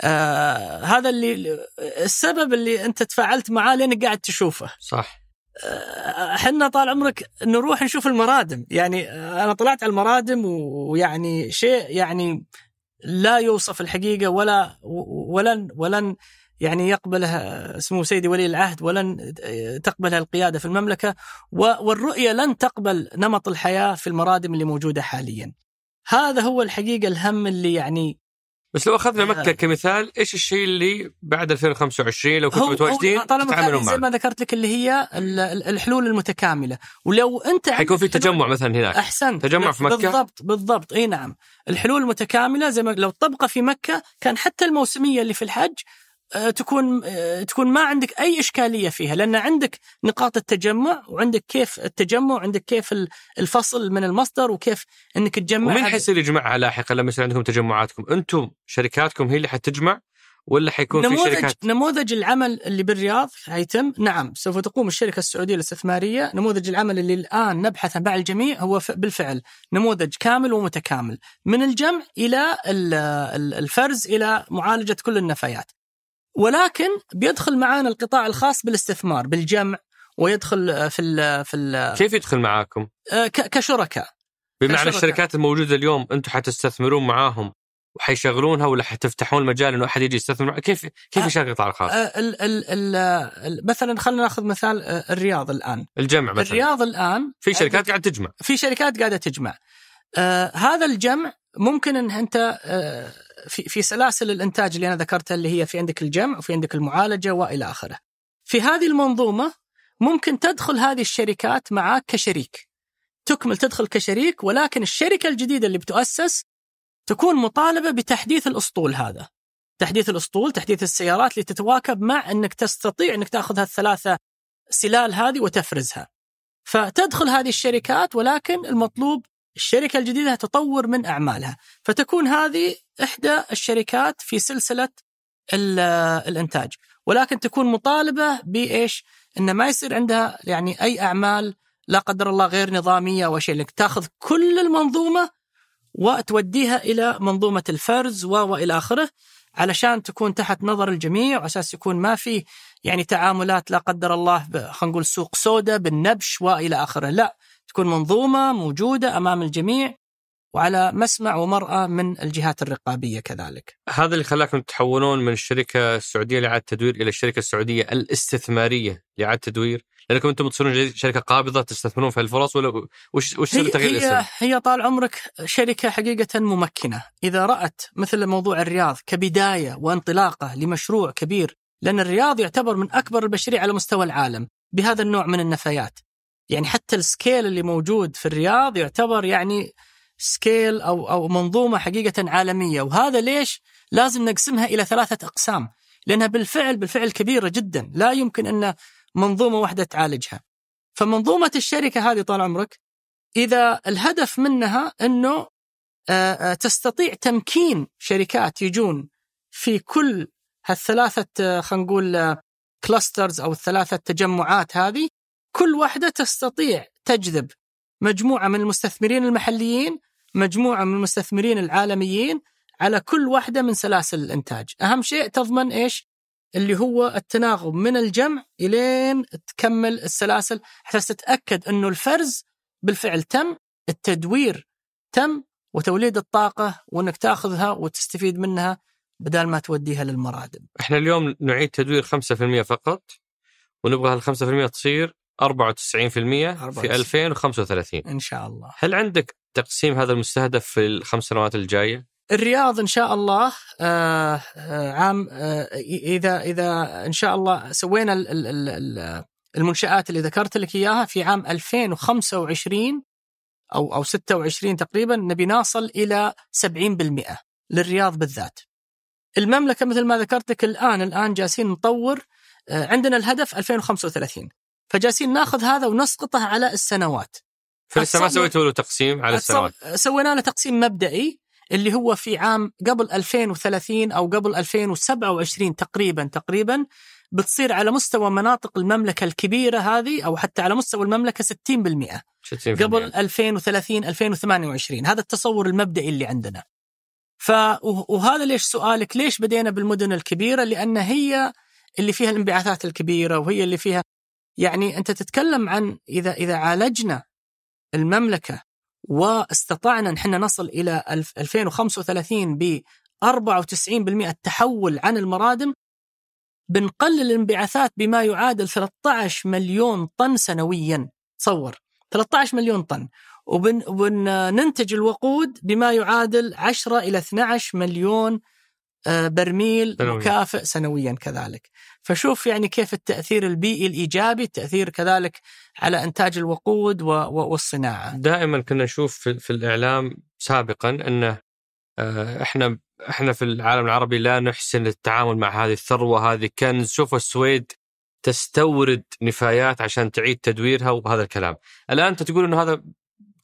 آه هذا اللي السبب اللي أنت تفاعلت معاه لأنك قاعد تشوفه. صح. آه، إحنا طال عمرك نروح نشوف المرادم، يعني أنا طلعت على المرادم ويعني شيء يعني لا يوصف الحقيقة ولا ولن ولن يعني يقبلها سمو سيدي ولي العهد ولن تقبلها القيادة في المملكة والرؤية لن تقبل نمط الحياة في المرادم اللي موجودة حاليا. هذا هو الحقيقة الهم اللي يعني بس لو أخذنا مكة كمثال إيش الشيء اللي بعد 2025 لو كنتوا متواجدين تتعاملون معه؟ زي ما ذكرت لك اللي هي الحلول المتكاملة. ولو أنت حيكون في تجمع مثلا هناك. أحسنت. تجمع في مكة؟ بالضبط بالضبط. إي نعم. الحلول المتكاملة زي ما لو طبقة في مكة كان حتى الموسمية اللي في الحج آه، تكون آه، تكون ما عندك أي إشكالية فيها لأن عندك نقاط التجمع وعندك كيف التجمع وعندك كيف الفصل من المصدر وكيف إنك تجمع ومين حيصير يجمعها لاحقا لما يصير عندكم تجمعاتكم؟ أنتم شركاتكم هي اللي حتجمع ولا حيكون نموذج في شركات؟ نموذج العمل اللي بالرياض حيتم نعم سوف تقوم الشركة السعودية الاستثمارية. نموذج العمل اللي الآن نبحث مع الجميع هو بالفعل نموذج كامل ومتكامل من الجمع إلى الفرز إلى معالجة كل النفايات. ولكن بيدخل معانا القطاع الخاص بالاستثمار بالجمع ويدخل في ال في ال كيف يدخل معاكم؟ آه، كشركاء بمعنى كشركة. الشركات الموجودة اليوم أنتم حتستثمرون معاهم وحيشغلونها ولا حتفتحون المجال انه أحد يجي يستثمر كيف كيف آه، يشغل القطاع الخاص؟ آه، ال ال ال مثلا خلينا ناخذ مثال الرياض الآن الجمع مثلا الرياض الآن في شركات قاعدة تجمع في شركات قاعدة تجمع آه هذا الجمع ممكن إن أنت آه في في سلاسل الإنتاج اللي أنا ذكرتها اللي هي في عندك الجمع وفي عندك المعالجة وإلى آخره. في هذه المنظومة ممكن تدخل هذه الشركات معك كشريك. تكمل تدخل كشريك ولكن الشركة الجديدة اللي بتؤسس تكون مطالبة بتحديث الأسطول هذا. تحديث الأسطول، تحديث السيارات اللي تتواكب مع إنك تستطيع إنك تأخذ هالثلاثة سلال هذه وتفرزها. فتدخل هذه الشركات ولكن المطلوب الشركة الجديدة تطور من أعمالها. فتكون هذه إحدى الشركات في سلسلة الإنتاج. ولكن تكون مطالبة بإيش؟ إن ما يصير عندها يعني أي أعمال لا قدر الله غير نظامية أو شيء. لك تأخذ كل المنظومة وتوديها إلى منظومة الفرز وإلى آخره علشان تكون تحت نظر الجميع. وأساس يكون ما في يعني تعاملات لا قدر الله خلينا نقول سوق سوداء بالنبش والى آخره، لا. تكون منظومة موجودة أمام الجميع وعلى مسمع ومرأى من الجهات الرقابية كذلك. هذا اللي خلاكم تحولون من الشركة السعودية لإعادة التدوير إلى الشركة السعودية الاستثمارية لإعادة التدوير، لأنكم أنتم تصيرون شركة قابضة تستثمرون في الفرص ولا وش وش هي تغيير الإسم؟ هي, هي طال عمرك شركة حقيقة ممكنة، إذا رأت مثل موضوع الرياض كبداية وانطلاقة لمشروع كبير لأن الرياض يعتبر من أكبر المشاريع على مستوى العالم بهذا النوع من النفايات يعني حتى ال scale اللي موجود في الرياض يعتبر يعني scale أو, أو منظومة حقيقة عالمية. وهذا ليش لازم نقسمها إلى ثلاثة أقسام؟ لأنها بالفعل بالفعل كبيرة جدا. لا يمكن أن منظومة واحدة تعالجها. فمنظومة الشركة هذه طال عمرك إذا الهدف منها أنه تستطيع تمكين شركات يجون في كل هالثلاثة خلينا نقول كلاسترز أو الثلاثة تجمعات هذه كل واحدة تستطيع تجذب مجموعة من المستثمرين المحليين مجموعة من المستثمرين العالميين على كل واحدة من سلاسل الإنتاج. أهم شيء تضمن إيش؟ اللي هو التناغم من الجمع إلين تكمل السلاسل حتى تتأكد أنه الفرز بالفعل تم التدوير تم وتوليد الطاقة وأنك تأخذها وتستفيد منها بدل ما توديها للمرادب. إحنا اليوم نعيد تدوير 5% فقط ونبغى هال 5% تصير 94% في 2035 إن شاء الله هل عندك تقسيم هذا المستهدف في الخمس سنوات الجاية؟ الرياض إن شاء الله آه آه عام آه إذا إذا إن شاء الله سوينا المنشآت اللي ذكرت لك إياها في عام 2025 أو أو 26 تقريبا نبي نصل إلى 70% للرياض بالذات. المملكة مثل ما ذكرت لك الآن الآن جالسين نطور عندنا الهدف 2035 فجالسين ناخذ هذا ونسقطه على السنوات. فلسه ما سويتوا له تقسيم على السنوات. سوينا له تقسيم مبدئي اللي هو في عام قبل 2030 أو قبل 2027 تقريبا تقريبا بتصير على مستوى مناطق المملكة الكبيرة هذه أو حتى على مستوى المملكة 60% 60% قبل 2030 2028 هذا التصور المبدئي اللي عندنا. ف وهذا ليش سؤالك؟ ليش بدينا بالمدن الكبيرة؟ لأن هي اللي فيها الانبعاثات الكبيرة وهي اللي فيها يعني أنت تتكلم عن إذا إذا عالجنا المملكة واستطعنا ان إحنا نصل إلى 2035 ب 94% التحول عن المرادم بنقلل الانبعاثات بما يعادل 13 مليون طن سنويا. تصور 13 مليون طن. وبننتج الوقود بما يعادل 10 إلى 12 مليون آه، برميل. مكافئ سنويا كذلك. فشوف يعني كيف التأثير البيئي الإيجابي التأثير كذلك على إنتاج الوقود والصناعة. دائما كنا نشوف في الإعلام سابقا أنه آه، إحنا إحنا في العالم العربي لا نحسن التعامل مع هذه الثروة هذه كنز شوف السويد تستورد نفايات عشان تعيد تدويرها وهذا الكلام. الآن أنت تقول إنه هذا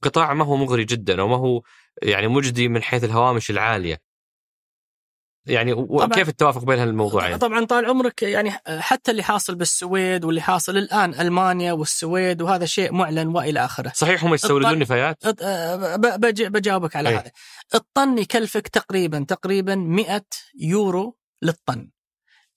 قطاع ما هو مغري جدا أو ما هو يعني مجدي من حيث الهوامش العالية. يعني وكيف التوافق بين هالموضوعين؟ طبعا طال عمرك يعني حتى اللي حاصل بالسويد واللي حاصل الآن ألمانيا والسويد وهذا شيء معلن وإلى آخره. صحيح هم يستوردون نفايات؟ بجاوبك على أي. هذا. الطن يكلفك تقريبا تقريبا 100 يورو للطن.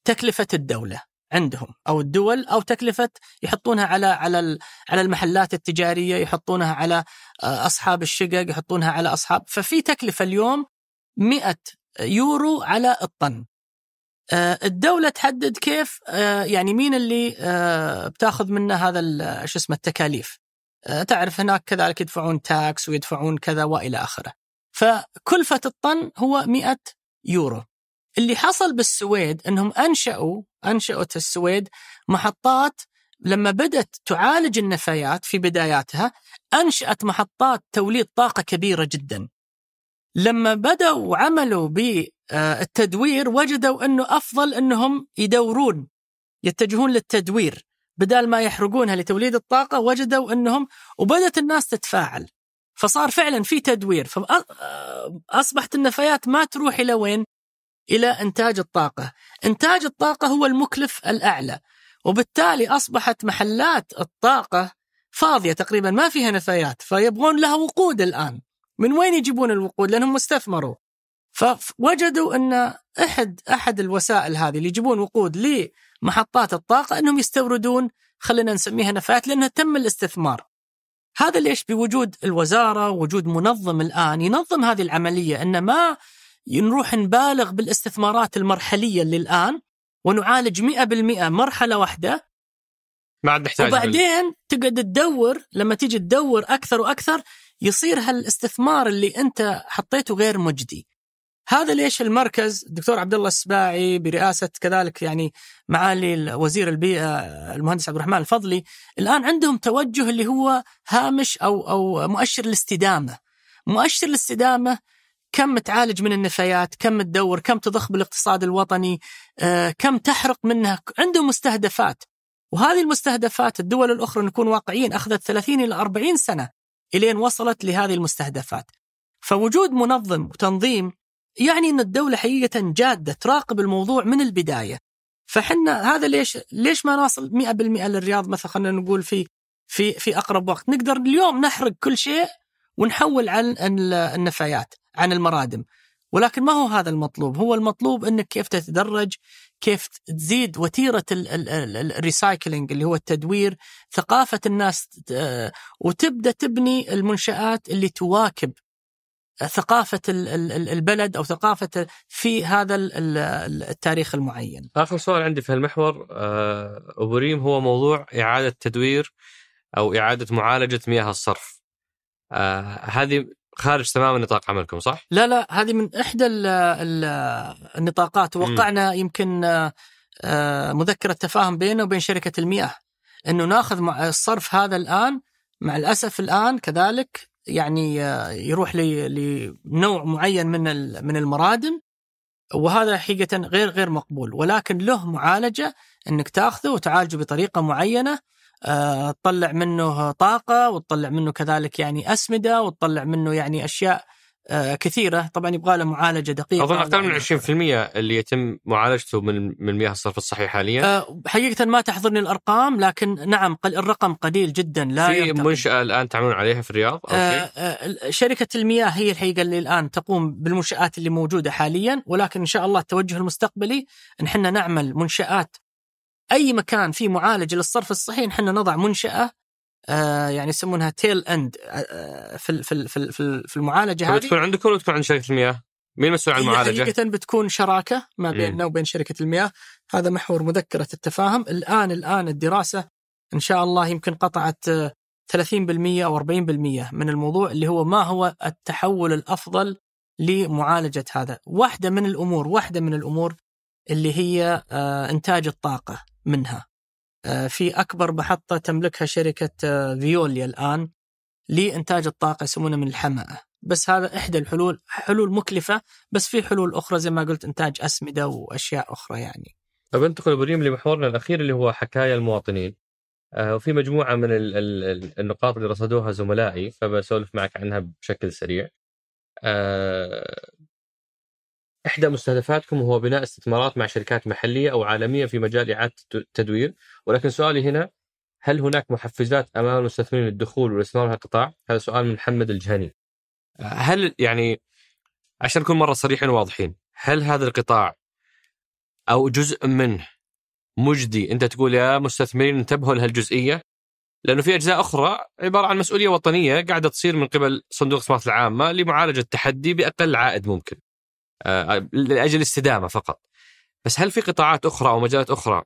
تكلفة الدولة. عندهم أو الدول أو تكلفة يحطونها على على على المحلات التجارية يحطونها على آه، أصحاب الشقق يحطونها على أصحاب ففي تكلفة اليوم 100 يورو على الطن. آه، الدولة تحدد كيف آه، يعني مين اللي بتاخذ منه هذا شو اسمه التكاليف. تعرف هناك كذلك يدفعون تاكس ويدفعون كذا وإلى آخره. فكلفة الطن هو 100 يورو. اللي حصل بالسويد إنهم أنشأوا انشأت السويد محطات لما بدأت تعالج النفايات في بداياتها أنشأت محطات توليد طاقة كبيرة جدا. لما بدأوا وعملوا بالتدوير وجدوا أنه أفضل أنهم يدورون يتجهون للتدوير. بدال ما يحرقونها لتوليد الطاقة وجدوا أنهم وبدأت الناس تتفاعل. فصار فعلا في تدوير. فأصبحت النفايات ما تروح إلى وين؟ إلى إنتاج الطاقة. إنتاج الطاقة هو المكلف الأعلى. وبالتالي أصبحت محلات الطاقة فاضية تقريبا ما فيها نفايات. فيبغون لها وقود الآن. من وين يجيبون الوقود؟ لأنهم استثمروا فوجدوا أن أحد أحد الوسائل هذه اللي يجيبون وقود لمحطات الطاقة أنهم يستوردون خلينا نسميها نفايات لأنها تم الاستثمار. هذا ليش؟ بوجود الوزارة وجود منظم الآن ينظم هذه العملية أن ما نروح نبالغ بالاستثمارات المرحلية اللي الآن ونعالج 100% مرحلة واحدة. ما عاد نحتاج وبعدين تقعد تدور لما تيجي تدور أكثر وأكثر يصير هالاستثمار اللي أنت حطيته غير مجدي. هذا ليش المركز الدكتور عبد الله السباعي برئاسة كذلك يعني معالي وزير البيئة المهندس عبد الرحمن الفضلي الآن عندهم توجه اللي هو هامش أو أو مؤشر الاستدامة. مؤشر الاستدامة كم تعالج من النفايات كم تدور كم تضخ بالاقتصاد الوطني آه، كم تحرق منها عندهم مستهدفات. وهذه المستهدفات الدول الأخرى نكون واقعيين أخذت 30 إلى 40 سنة. إلين وصلت لهذه المستهدفات. فوجود منظم وتنظيم يعني أن الدولة حقيقة جادة تراقب الموضوع من البداية. فحنا هذا ليش ليش ما نصل 100% للرياض مثلا خلينا نقول في في في أقرب وقت؟ نقدر اليوم نحرق كل شيء ونحول عن النفايات عن المرادم. ولكن ما هو هذا المطلوب؟ هو المطلوب إنك كيف تتدرج كيف تزيد وتيرة الريسايكلينج اللي هو التدوير ثقافة الناس وتبدأ تبني المنشآت اللي تواكب ثقافة البلد أو ثقافة في هذا التاريخ المعين. آخر سؤال عندي في المحور آه، أبو ريم هو موضوع إعادة تدوير أو إعادة معالجة مياه الصرف. آه، هذه خارج تماما نطاق عملكم صح؟ لا لا هذه من إحدى النطاقات. وقعنا يمكن آه، مذكرة تفاهم بيننا وبين شركة المياه أنه ناخذ الصرف هذا الآن مع الأسف الآن كذلك يعني آه، يروح لنوع معين من من المرادم وهذا حقيقة غير غير مقبول. ولكن له معالجة إنك تاخذه وتعالجه بطريقة معينة آه، تطلع منه طاقة وتطلع منه كذلك يعني أسمدة وتطلع منه يعني أشياء آه، كثيرة. طبعا يبغى له معالجة دقيقة. أظن أكثر من 20% اللي يتم معالجته من من مياه الصرف الصحي حاليا. أه حقيقة ما تحضرني الأرقام لكن نعم الرقم قليل جدا لا في منشأة الآن تعملون عليها في الرياض؟ أو شركة المياه هي الحقيقة اللي الآن تقوم بالمنشآت اللي موجودة حاليا ولكن إن شاء الله التوجه المستقبلي إن إحنا نعمل منشآت أي مكان فيه معالج للصرف الصحي نحن نضع منشأة آه يعني يسمونها تيل اند آه في في في في المعالجة هذه. بتكون عندكم ولا تكون عند شركة المياه؟ مين المسؤول عن المعالجة؟ حقيقة بتكون شراكة ما بيننا وبين شركة المياه. هذا محور مذكرة التفاهم. الان الآن الدراسة إن شاء الله يمكن قطعت 30% أو 40% من الموضوع اللي هو ما هو التحول الأفضل لمعالجة هذا. واحدة من الأمور واحدة من الأمور اللي هي آه إنتاج الطاقة. منها آه، في أكبر محطة تملكها شركة آه، فيوليا الآن لإنتاج الطاقة يسمونها من الحمأة بس هذا إحدى الحلول حلول مكلفة بس في حلول أخرى زي ما قلت إنتاج أسمدة وأشياء أخرى يعني طيب انتقل إبراهيم لمحورنا الأخير اللي هو حكايا المواطنين. آه وفي مجموعة من ال ال النقاط اللي رصدوها زملائي فبسولف معك عنها بشكل سريع. إحدى مستهدفاتكم هو بناء استثمارات مع شركات محلية أو عالمية في مجال إعادة التدوير ولكن سؤالي هنا هل هناك محفزات أمام المستثمرين للدخول والاستثمار في القطاع؟ هذا سؤال من محمد الجهني هل يعني عشان نكون مرة صريحين وواضحين هل هذا القطاع أو جزء منه مجدي أنت تقول يا مستثمرين انتبهوا لهالجزئية لأنه في أجزاء أخرى عبارة عن مسؤولية وطنية قاعدة تصير من قبل صندوق الاستثمارات العامة لمعالجة التحدي بأقل عائد ممكن. آه، لأجل الاستدامه فقط. بس هل في قطاعات أخرى أو مجالات أخرى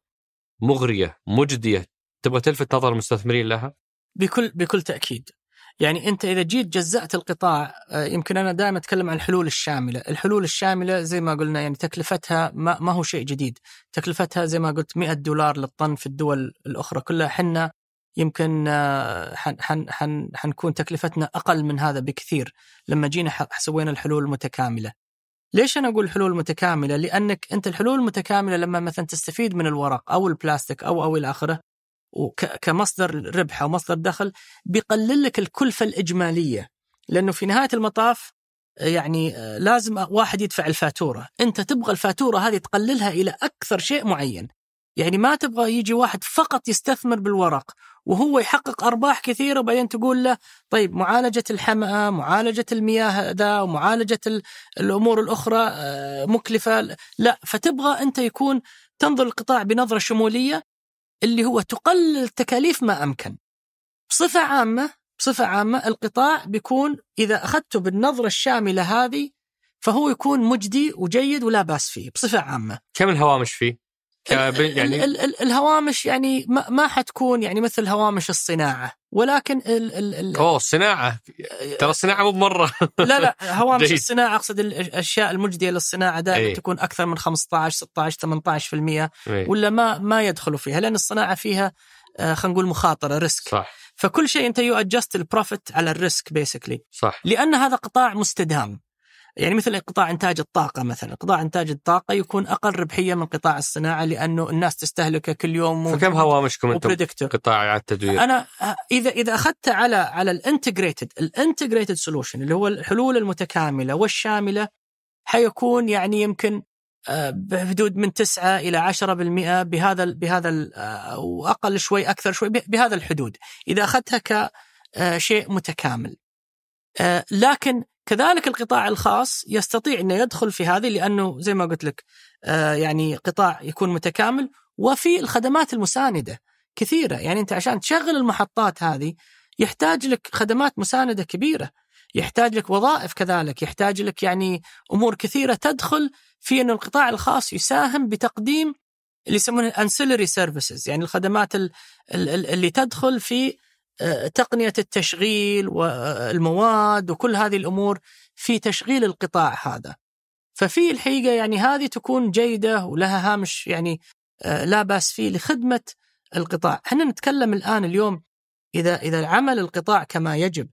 مغرية مجدية تبغى تلفت نظر المستثمرين لها؟ بكل بكل تأكيد. يعني أنت إذا جيت جزأت القطاع آه، يمكن أنا دائما أتكلم عن الحلول الشاملة، الحلول الشاملة زي ما قلنا يعني تكلفتها ما, ما هو شيء جديد، تكلفتها زي ما قلت 100 دولار للطن في الدول الأخرى كلها حنا يمكن آه، حن حن حن حنكون تكلفتنا أقل من هذا بكثير لما جينا سوينا الحلول المتكاملة. ليش أنا أقول حلول متكاملة؟ لأنك أنت الحلول المتكاملة لما مثلا تستفيد من الورق أو البلاستيك أو أو إلى آخره وكمصدر ربح أو مصدر دخل بيقلل لك الكلفة الإجمالية لأنه في نهاية المطاف يعني لازم واحد يدفع الفاتورة، أنت تبغى الفاتورة هذه تقللها إلى أكثر شيء معين. يعني ما تبغى يجي واحد فقط يستثمر بالورق وهو يحقق أرباح كثيرة وبعدين تقول له طيب معالجة الحمأة، معالجة المياه ذا ومعالجه الأمور الأخرى آه، مكلفة، لا فتبغى أنت يكون تنظر القطاع بنظرة شمولية اللي هو تقلل التكاليف ما أمكن. بصفة عامة بصفة عامة القطاع بيكون إذا أخذته بالنظرة الشاملة هذه فهو يكون مجدي وجيد ولا بأس فيه بصفة عامة. كم الهوامش فيه؟ يعني ال ال الهوامش يعني ما, ما حتكون يعني مثل هوامش الصناعة ولكن ال ال ال أوه الصناعه ترى الصناعة مو بمرة. لا لا هوامش الصناعة أقصد الأشياء المجدية للصناعة دائما أي. تكون أكثر من 15 16 18% أي. ولا ما ما يدخلوا فيها لأن الصناعة فيها آه، خلينا نقول مخاطرة risk. صح. فكل شيء أنت you adjust ال profit على ال risk basically صح. لأن هذا قطاع مستدام. يعني مثل قطاع إنتاج الطاقة مثلا، قطاع إنتاج الطاقة يكون أقل ربحية من قطاع الصناعة لأنه الناس تستهلكه كل يوم فكم هوامشكم أنتم قطاع التدوير؟ أنا إذا إذا أخذت على على ال integrated ال integrated solution اللي هو الحلول المتكاملة والشاملة حيكون يعني يمكن آه، بحدود من 9 إلى 10% بهذا بهذا آه، وأقل شوي أكثر شوي بهذا الحدود إذا أخذتها كشيء متكامل. آه، لكن كذلك القطاع الخاص يستطيع إنه يدخل في هذه لأنه زي ما قلت لك يعني قطاع يكون متكامل وفي الخدمات المساندة كثيرة. يعني أنت عشان تشغل المحطات هذه يحتاج لك خدمات مساندة كبيرة يحتاج لك وظائف كذلك يحتاج لك يعني أمور كثيرة تدخل في أن القطاع الخاص يساهم بتقديم اللي يسمونها ancillary سيرفيسز يعني الخدمات اللي تدخل في آه، تقنية التشغيل والمواد وكل هذه الأمور في تشغيل القطاع هذا. ففي الحقيقة يعني هذه تكون جيدة ولها هامش يعني آه، لا بأس فيه لخدمة القطاع. إحنا نتكلم الآن اليوم إذا إذا عمل القطاع كما يجب.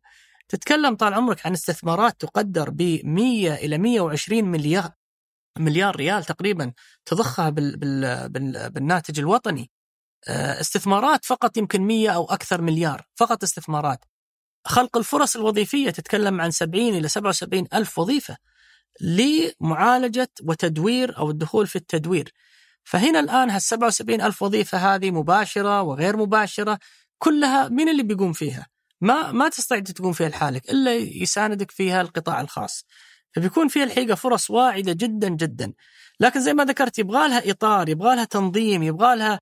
تتكلم طال عمرك عن استثمارات تقدر ب 100 إلى 120 مليار مليار ريال تقريبا تضخها بال بال بال بالناتج الوطني. استثمارات فقط يمكن 100 أو أكثر مليار فقط استثمارات. خلق الفرص الوظيفية تتكلم عن 70 إلى 77 ألف وظيفة لمعالجة وتدوير أو الدخول في التدوير. فهنا الآن هال 77 ألف وظيفة هذه مباشرة وغير مباشرة كلها مين اللي بيقوم فيها؟ ما ما تستطيع تقوم فيها لحالك إلا يساندك فيها القطاع الخاص. فبيكون فيها الحقيقة فرص واعدة جدا جدا. لكن زي ما ذكرت يبغى لها إطار يبغى لها تنظيم يبغى لها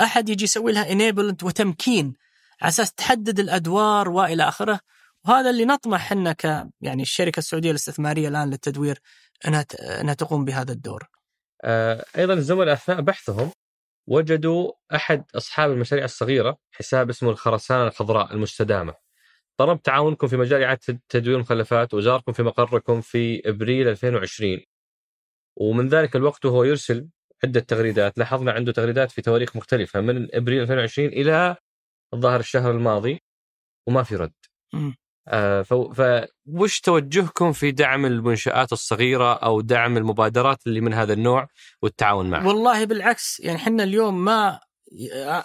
أحد يجي يسوي لها انيبلنت وتمكين على أساس تحدد الأدوار وإلى آخره وهذا اللي نطمح إحنا ك يعني الشركة السعودية الاستثمارية الآن للتدوير إنها إنها تقوم بهذا الدور. آه، أيضا الزملاء اثناء بحثهم وجدوا أحد أصحاب المشاريع الصغيرة حساب اسمه الخرسانة الخضراء المستدامة. طلب تعاونكم في مجال إعادة تدوير المخلفات وزاركم في مقركم في إبريل 2020 ومن ذلك الوقت وهو يرسل عدة تغريدات. لاحظنا عنده تغريدات في تواريخ مختلفة من إبريل 2020 إلى الظاهر الشهر الماضي وما في رد. آه فوش توجهكم في دعم المنشآت الصغيرة أو دعم المبادرات اللي من هذا النوع والتعاون معها؟ والله بالعكس يعني إحنا اليوم ما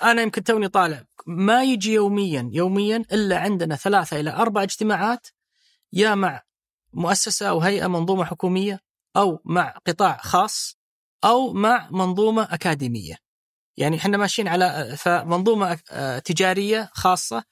أنا يمكن توني طالع ما يجي يوميا يوميا إلا عندنا ثلاثة إلى أربع اجتماعات يا مع مؤسسة أو هيئة منظومة حكومية أو مع قطاع خاص أو مع منظومة أكاديمية. يعني إحنا ماشيين على فمنظومه تجارية خاصة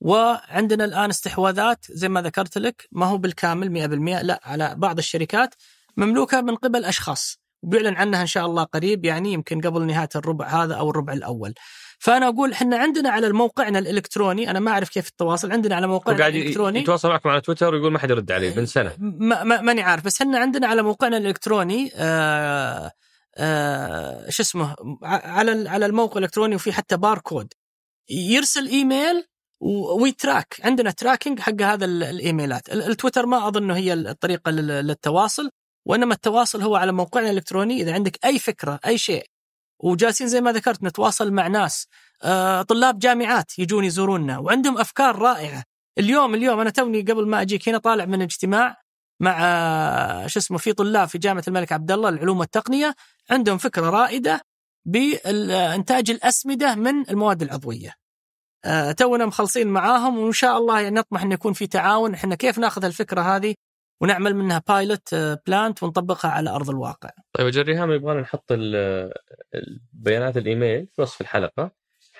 وعندنا الآن استحواذات زي ما ذكرت لك ما هو بالكامل 100% لا على بعض الشركات مملوكة من قبل أشخاص وبيعلن عنها إن شاء الله قريب يعني يمكن قبل نهاية الربع هذا أو الربع الأول. فأنا أقول إحنا عندنا على موقعنا الإلكتروني أنا ما أعرف كيف التواصل عندنا على موقعنا الإلكتروني يتواصل معكم على تويتر ويقول ما حد يرد عليه من سنة ما ماني عارف بس إحنا عندنا على موقعنا الإلكتروني آآ شو اسمه على على الموقع الإلكتروني وفي حتى باركود. يرسل إيميل وي track عندنا tracking حق هذا الإيميلات. التويتر ما اظنه هي الطريقة للتواصل وإنما التواصل هو على موقعنا الإلكتروني. إذا عندك أي فكرة أي شيء وجالسين زي ما ذكرت نتواصل مع ناس آه، طلاب جامعات يجون يزوروننا وعندهم أفكار رائعة. اليوم اليوم أنا توني قبل ما أجيك هنا طالع من اجتماع مع آه، شو اسمه في طلاب في جامعة الملك عبد الله للعلوم والتقنية. عندهم فكرة رائدة بانتاج الأسمدة من المواد العضوية. آه، تونا مخلصين معاهم وإن شاء الله يعني نطمح انه يكون في تعاون إحنا كيف ناخذ الفكرة هذه ونعمل منها بايلوت plant ونطبقها على أرض الواقع. طيب أجل ريهام يبغى نحط بيانات الإيميل في وصف الحلقة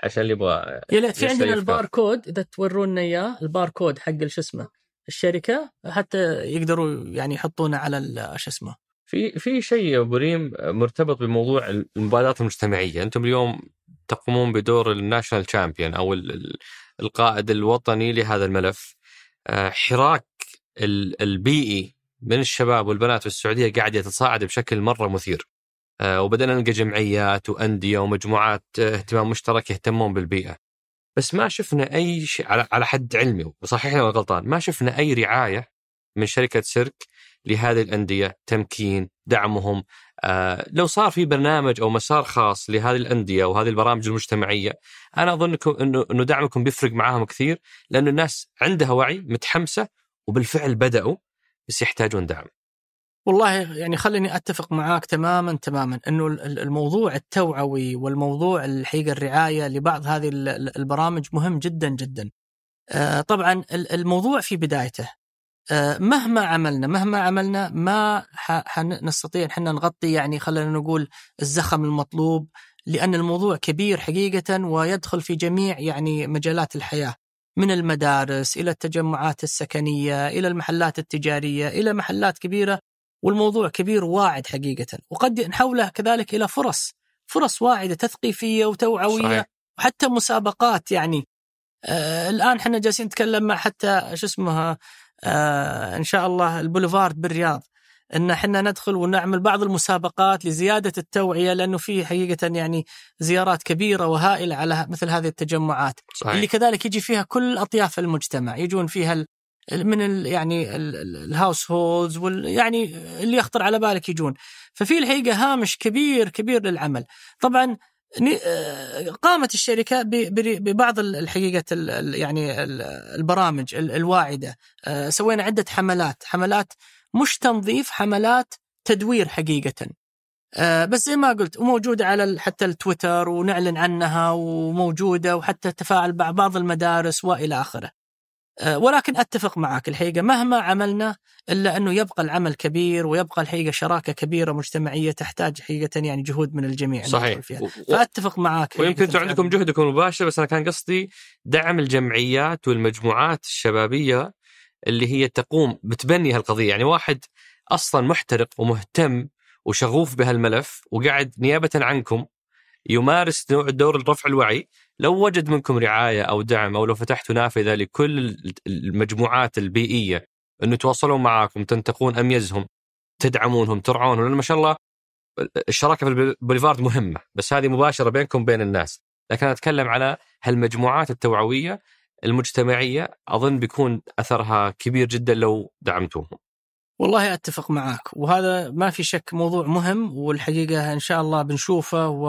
عشان اللي يبغى يا ليت في عندنا الباركود إذا تورونا إياه الباركود حق شو اسمه الشركة حتى يقدروا يعني يحطونه على شو اسمه في في شيء أبو ريم مرتبط بموضوع المبادرات المجتمعية، أنتم اليوم تقومون بدور ال national champion أو القائد الوطني لهذا الملف. آه، حراك البيئي من الشباب والبنات في السعودية قاعد يتصاعد بشكل مرة مثير. آه، وبدأنا نلقى جمعيات وأندية ومجموعات اهتمام مشترك يهتمون بالبيئة بس ما شفنا أي شيء على حد علمي وصححني لو غلطان ما شفنا أي رعاية من شركة سيرك لهذه الأندية تمكين دعمهم. آه لو صار في برنامج أو مسار خاص لهذه الأندية وهذه البرامج المجتمعية أنا أظن أنه دعمكم بيفرق معاهم كثير لأن الناس عندها وعي متحمسة وبالفعل بدأوا بس يحتاجون دعم. والله يعني خليني أتفق معاك تماما تماما. أنه الموضوع التوعوي والموضوع الحقيقة الرعاية لبعض هذه البرامج مهم جدا جدا. آه، طبعا الموضوع في بدايته. مهما عملنا مهما عملنا ما نستطيع إحنا نغطي يعني خلينا نقول الزخم المطلوب لأن الموضوع كبير حقيقة ويدخل في جميع يعني مجالات الحياة. من المدارس إلى التجمعات السكنية إلى المحلات التجارية إلى محلات كبيرة والموضوع كبير واعد حقيقة وقد نحوله كذلك إلى فرص فرص واعدة تثقيفية وتوعوية صحيح. وحتى مسابقات يعني آه الآن إحنا جالسين نتكلم مع حتى شو اسمها آه إن شاء الله البوليفارد بالرياض إن إحنا ندخل ونعمل بعض المسابقات لزيادة التوعية لأنه في حقيقة يعني زيارات كبيرة وهائلة على مثل هذه التجمعات. صحيح. اللي كذلك يجي فيها كل أطياف المجتمع يجون فيها من ال يعني الهاوس هولدز وال يعني اللي يخطر على بالك يجون. ففي الحقيقة هامش كبير كبير للعمل. طبعا قامت الشركة ببعض الحقيقة يعني البرامج الواعدة. آه، سوينا عدة حملات. حملات مش تنظيف حملات تدوير حقيقة. آه، بس زي ما قلت وموجوده على حتى التويتر ونعلن عنها وموجودة وحتى تفاعل مع بعض المدارس وإلى آخره. آه، ولكن أتفق معك الحقيقة مهما عملنا إلا أنه يبقى العمل كبير ويبقى الحقيقة شراكة كبيرة مجتمعية تحتاج حقيقة يعني جهود من الجميع صحيح. فيها. فأتفق معك ويمكن أنتم عندكم جهدكم المباشر بس أنا كان قصدي دعم الجمعيات والمجموعات الشبابية اللي هي تقوم بتبني هالقضية. يعني واحد أصلا محترق ومهتم وشغوف بهالملف وقاعد نيابة عنكم يمارس دور رفع الوعي لو وجد منكم رعاية أو دعم أو لو فتحتوا نافذة لكل المجموعات البيئية أنه يتواصلون معاكم تنتقون أميزهم تدعمونهم ترعونهم لأن ما شاء الله الشراكة في البوليفارد مهمة بس هذه مباشرة بينكم وبين الناس. لكن أنا أتكلم على هالمجموعات التوعوية المجتمعية أظن بيكون أثرها كبير جدا لو دعمتوهم. والله أتفق معك وهذا ما في شك موضوع مهم والحقيقة إن شاء الله بنشوفه و...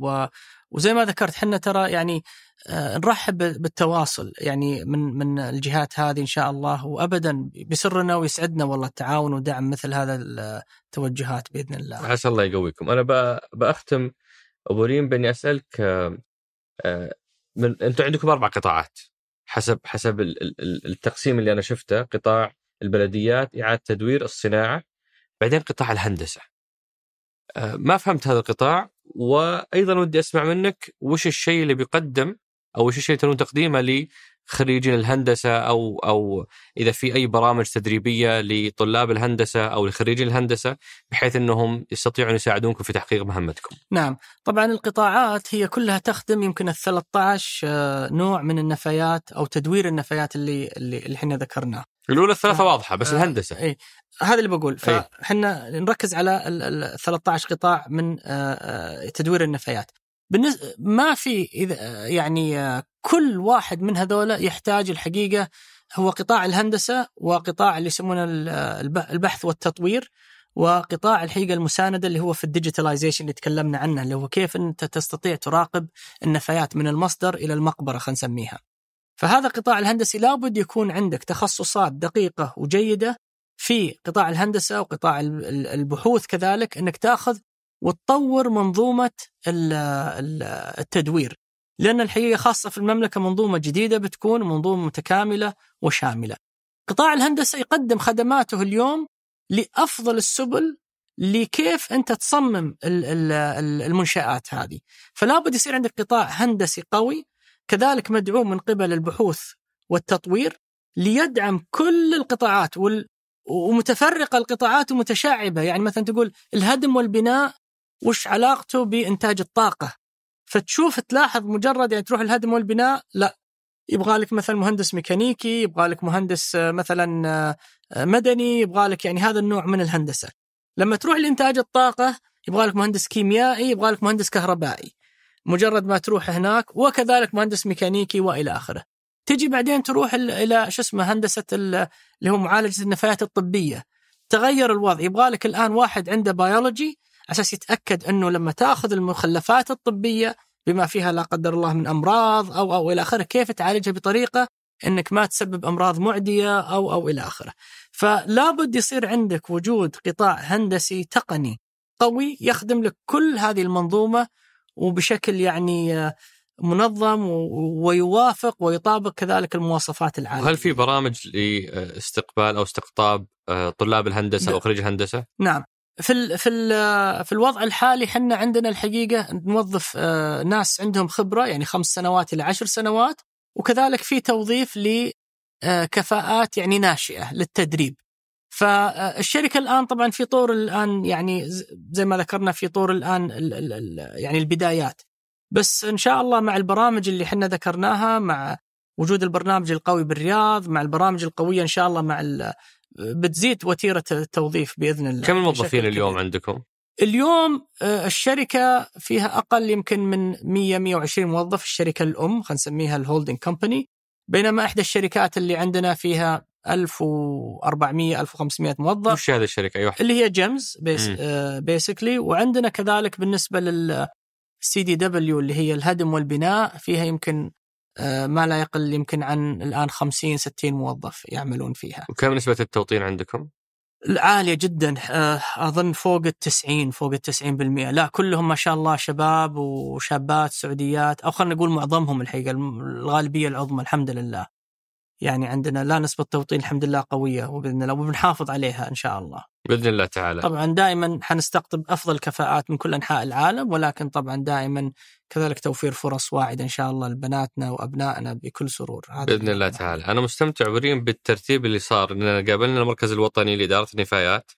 و... وزي ما ذكرت حنا ترى يعني آه، نرحب بالتواصل يعني من من الجهات هذه إن شاء الله وابدا بسرنا ويسعدنا والله التعاون ودعم مثل هذا التوجهات بإذن الله. عسى الله يقويكم، أنا بأختم أبو ريم بإني أسألك آه، آه، من أنتم عندكم أربع قطاعات حسب حسب التقسيم اللي أنا شفته قطاع البلديات إعادة تدوير الصناعة بعدين قطاع الهندسة. ما فهمت هذا القطاع وأيضا ودي أسمع منك وش الشيء اللي بيقدم أو وش الشيء اللي تقديمه لخريجين الهندسة أو أو إذا في أي برامج تدريبية لطلاب الهندسة أو لخريجين الهندسة بحيث إنهم يستطيعون يساعدونكم في تحقيق مهمتكم. نعم، طبعا القطاعات هي كلها تخدم يمكن ال 13 آه، نوع من النفايات أو تدوير النفايات اللي, اللي إحنا ذكرناه. الأولى الثلاثة واضحة بس آه. الهندسة. اي هذا اللي بقول. فاحنا نركز على ال 13 قطاع من آه، آه، تدوير النفايات. بالنسبة ما في يعني آه، كل واحد من هذولا يحتاج الحقيقة هو قطاع الهندسة وقطاع اللي يسمونه البحث والتطوير وقطاع الحقيقة المساندة اللي هو في الديجيتاليزيشن اللي تكلمنا عنه اللي هو كيف أنت تستطيع تراقب النفايات من المصدر إلى المقبرة خلينا نسميها. فهذا القطاع الهندسي لابد يكون عندك تخصصات دقيقة وجيدة في قطاع الهندسة وقطاع البحوث كذلك إنك تأخذ وتطور منظومة التدوير لأن الحقيقة خاصة في المملكة منظومة جديدة بتكون منظومة متكاملة وشاملة. قطاع الهندسة يقدم خدماته اليوم لأفضل السبل لكيف أنت تصمم المنشآت هذه فلا بد يصير عندك قطاع هندسي قوي كذلك مدعوم من قبل البحوث والتطوير ليدعم كل القطاعات وال ومتفرقة القطاعات ومتشعبة. يعني مثلا تقول الهدم والبناء وش علاقته بإنتاج الطاقة؟ فتشوف تلاحظ مجرد يعني تروح الهدم والبناء لا. يبغى لك مثلا مهندس ميكانيكي يبغى لك مهندس مثلا مدني يبغى لك يعني هذا النوع من الهندسة. لما تروح لإنتاج الطاقة يبغى لك مهندس كيميائي يبغى لك مهندس كهربائي. مجرد ما تروح هناك وكذلك مهندس ميكانيكي وإلى آخره. تجي بعدين تروح إلى شو اسمه هندسة اللي هو معالجة النفايات الطبية. تغير الوضع. يبغى لك الآن واحد عنده بيولوجي أساس يتأكد إنه لما تأخذ المخلفات الطبية بما فيها لا قدر الله من أمراض أو أو إلى آخره كيف تعالجها بطريقة إنك ما تسبب أمراض معدية أو أو إلى آخره. فلا بد يصير عندك وجود قطاع هندسي تقني قوي يخدم لك كل هذه المنظومة وبشكل يعني منظم ويوافق ويطابق كذلك المواصفات العالمية. هل في برامج لاستقبال أو استقطاب آه، طلاب الهندسة نعم. أو خريج الهندسة؟ نعم. في ال في ال في الوضع الحالي إحنا عندنا الحقيقة نوظف آه، ناس عندهم خبرة يعني خمس سنوات إلى عشر سنوات وكذلك في توظيف لكفاءات يعني ناشئة للتدريب. فالشركة الآن طبعا في طور الآن يعني زي ما ذكرنا في طور الآن يعني البدايات. بس إن شاء الله مع البرامج اللي إحنا ذكرناها مع وجود البرنامج القوي بالرياض مع البرامج القوية إن شاء الله مع بتزيد وتيرة التوظيف بإذن الله كم الموظفين اليوم عندكم؟ اليوم آه، الشركة فيها أقل يمكن من 100 120 موظف الشركة الأم خلينا نسميها ال holding company بينما إحدى الشركات اللي عندنا فيها 1400 1500 موظف. وش هذه الشركة؟ أيوه اللي هي جيمز bas- basically وعندنا كذلك بالنسبة لل CDW اللي هي الهدم والبناء فيها يمكن آه، ما لا يقل يمكن عن الآن 50 60 موظف يعملون فيها. وكم نسبة التوطين عندكم؟ عالية جدا. آه، أظن فوق ال 90 فوق ال 90% لا كلهم ما شاء الله شباب وشابات سعوديات أو خلينا نقول معظمهم الحقيقة الغالبية العظمى الحمد لله. يعني عندنا لا نسبة توطين الحمد لله قوية وبإذن الله وبنحافظ عليها إن شاء الله. بإذن الله تعالى. طبعا دائما حنستقطب أفضل كفاءات من كل أنحاء العالم ولكن طبعا دائما كذلك توفير فرص واعدة إن شاء الله لبناتنا وأبنائنا بكل سرور. هذا بإذن الله تعالى. أنا مستمتع وريم بالترتيب اللي صار. إننا قابلنا المركز الوطني لإدارة النفايات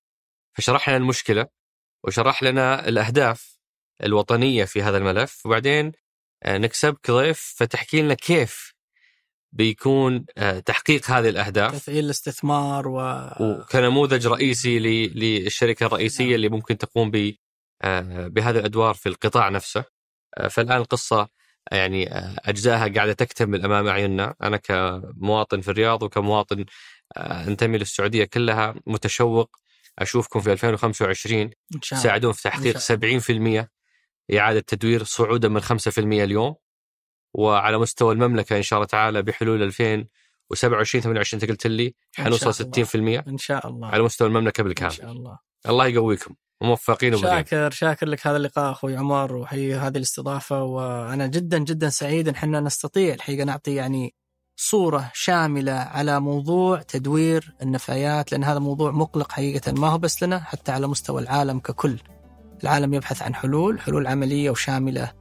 فشرح لنا المشكلة وشرح لنا الأهداف الوطنية في هذا الملف. وبعدين آه، نكسبك ضيف فتحكي لنا كيف بيكون آه، تحقيق هذه الأهداف. تفعيل الاستثمار و... وكنموذج رئيسي للشركة الرئيسية نعم. اللي ممكن تقوم ب آه، بهذه الأدوار في القطاع نفسه. آه، فالآن القصة يعني اجزائها قاعدة تكتمل أمام أعيننا. أنا كمواطن في الرياض وكمواطن أنتمي للسعودية كلها متشوق أشوفكم في 2025 إن شاء الله. تساعدون في تحقيق 70% إعادة تدوير صعودا من 5% اليوم. وعلى مستوى المملكة إن شاء الله تعالى بحلول 2027 28 أنت قلت لي حنوصل 60% إن شاء الله. على مستوى المملكة بالكامل. إن شاء الله. الله يقويكم. وموفقين وبرين. شاكر شاكر لك هذا اللقاء أخوي عمر وحقيقه هذه الاستضافة وأنا جدا جدا سعيد إن إحنا نستطيع الحقيقة نعطي يعني صورة شاملة على موضوع تدوير النفايات لأن هذا موضوع مقلق حقيقة ما هو بس لنا حتى على مستوى العالم ككل. العالم يبحث عن حلول، حلول عملية وشاملة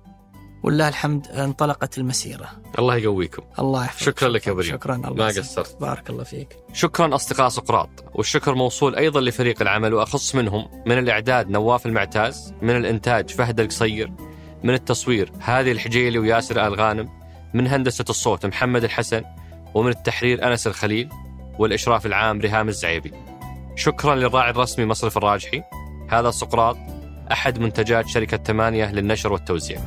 ولله الحمد انطلقت المسيرة. الله يقويكم. الله يحفظك شكرا لك يا بريم. شكرا الله ما قصرت. بارك الله فيك. شكرا أصدقاء سقراط. والشكر موصول أيضا لفريق العمل وأخص منهم من الإعداد نواف المعتاز من الإنتاج فهد القصير من التصوير هذه الحجيلي وياسر آل غانم من هندسة الصوت محمد الحسن ومن التحرير أنس الخليل والإشراف العام ريهام الزعيبي. شكرا للراعي الرسمي مصرف الراجحي. هذا سقراط أحد منتجات شركة ثمانية للنشر والتوزيع.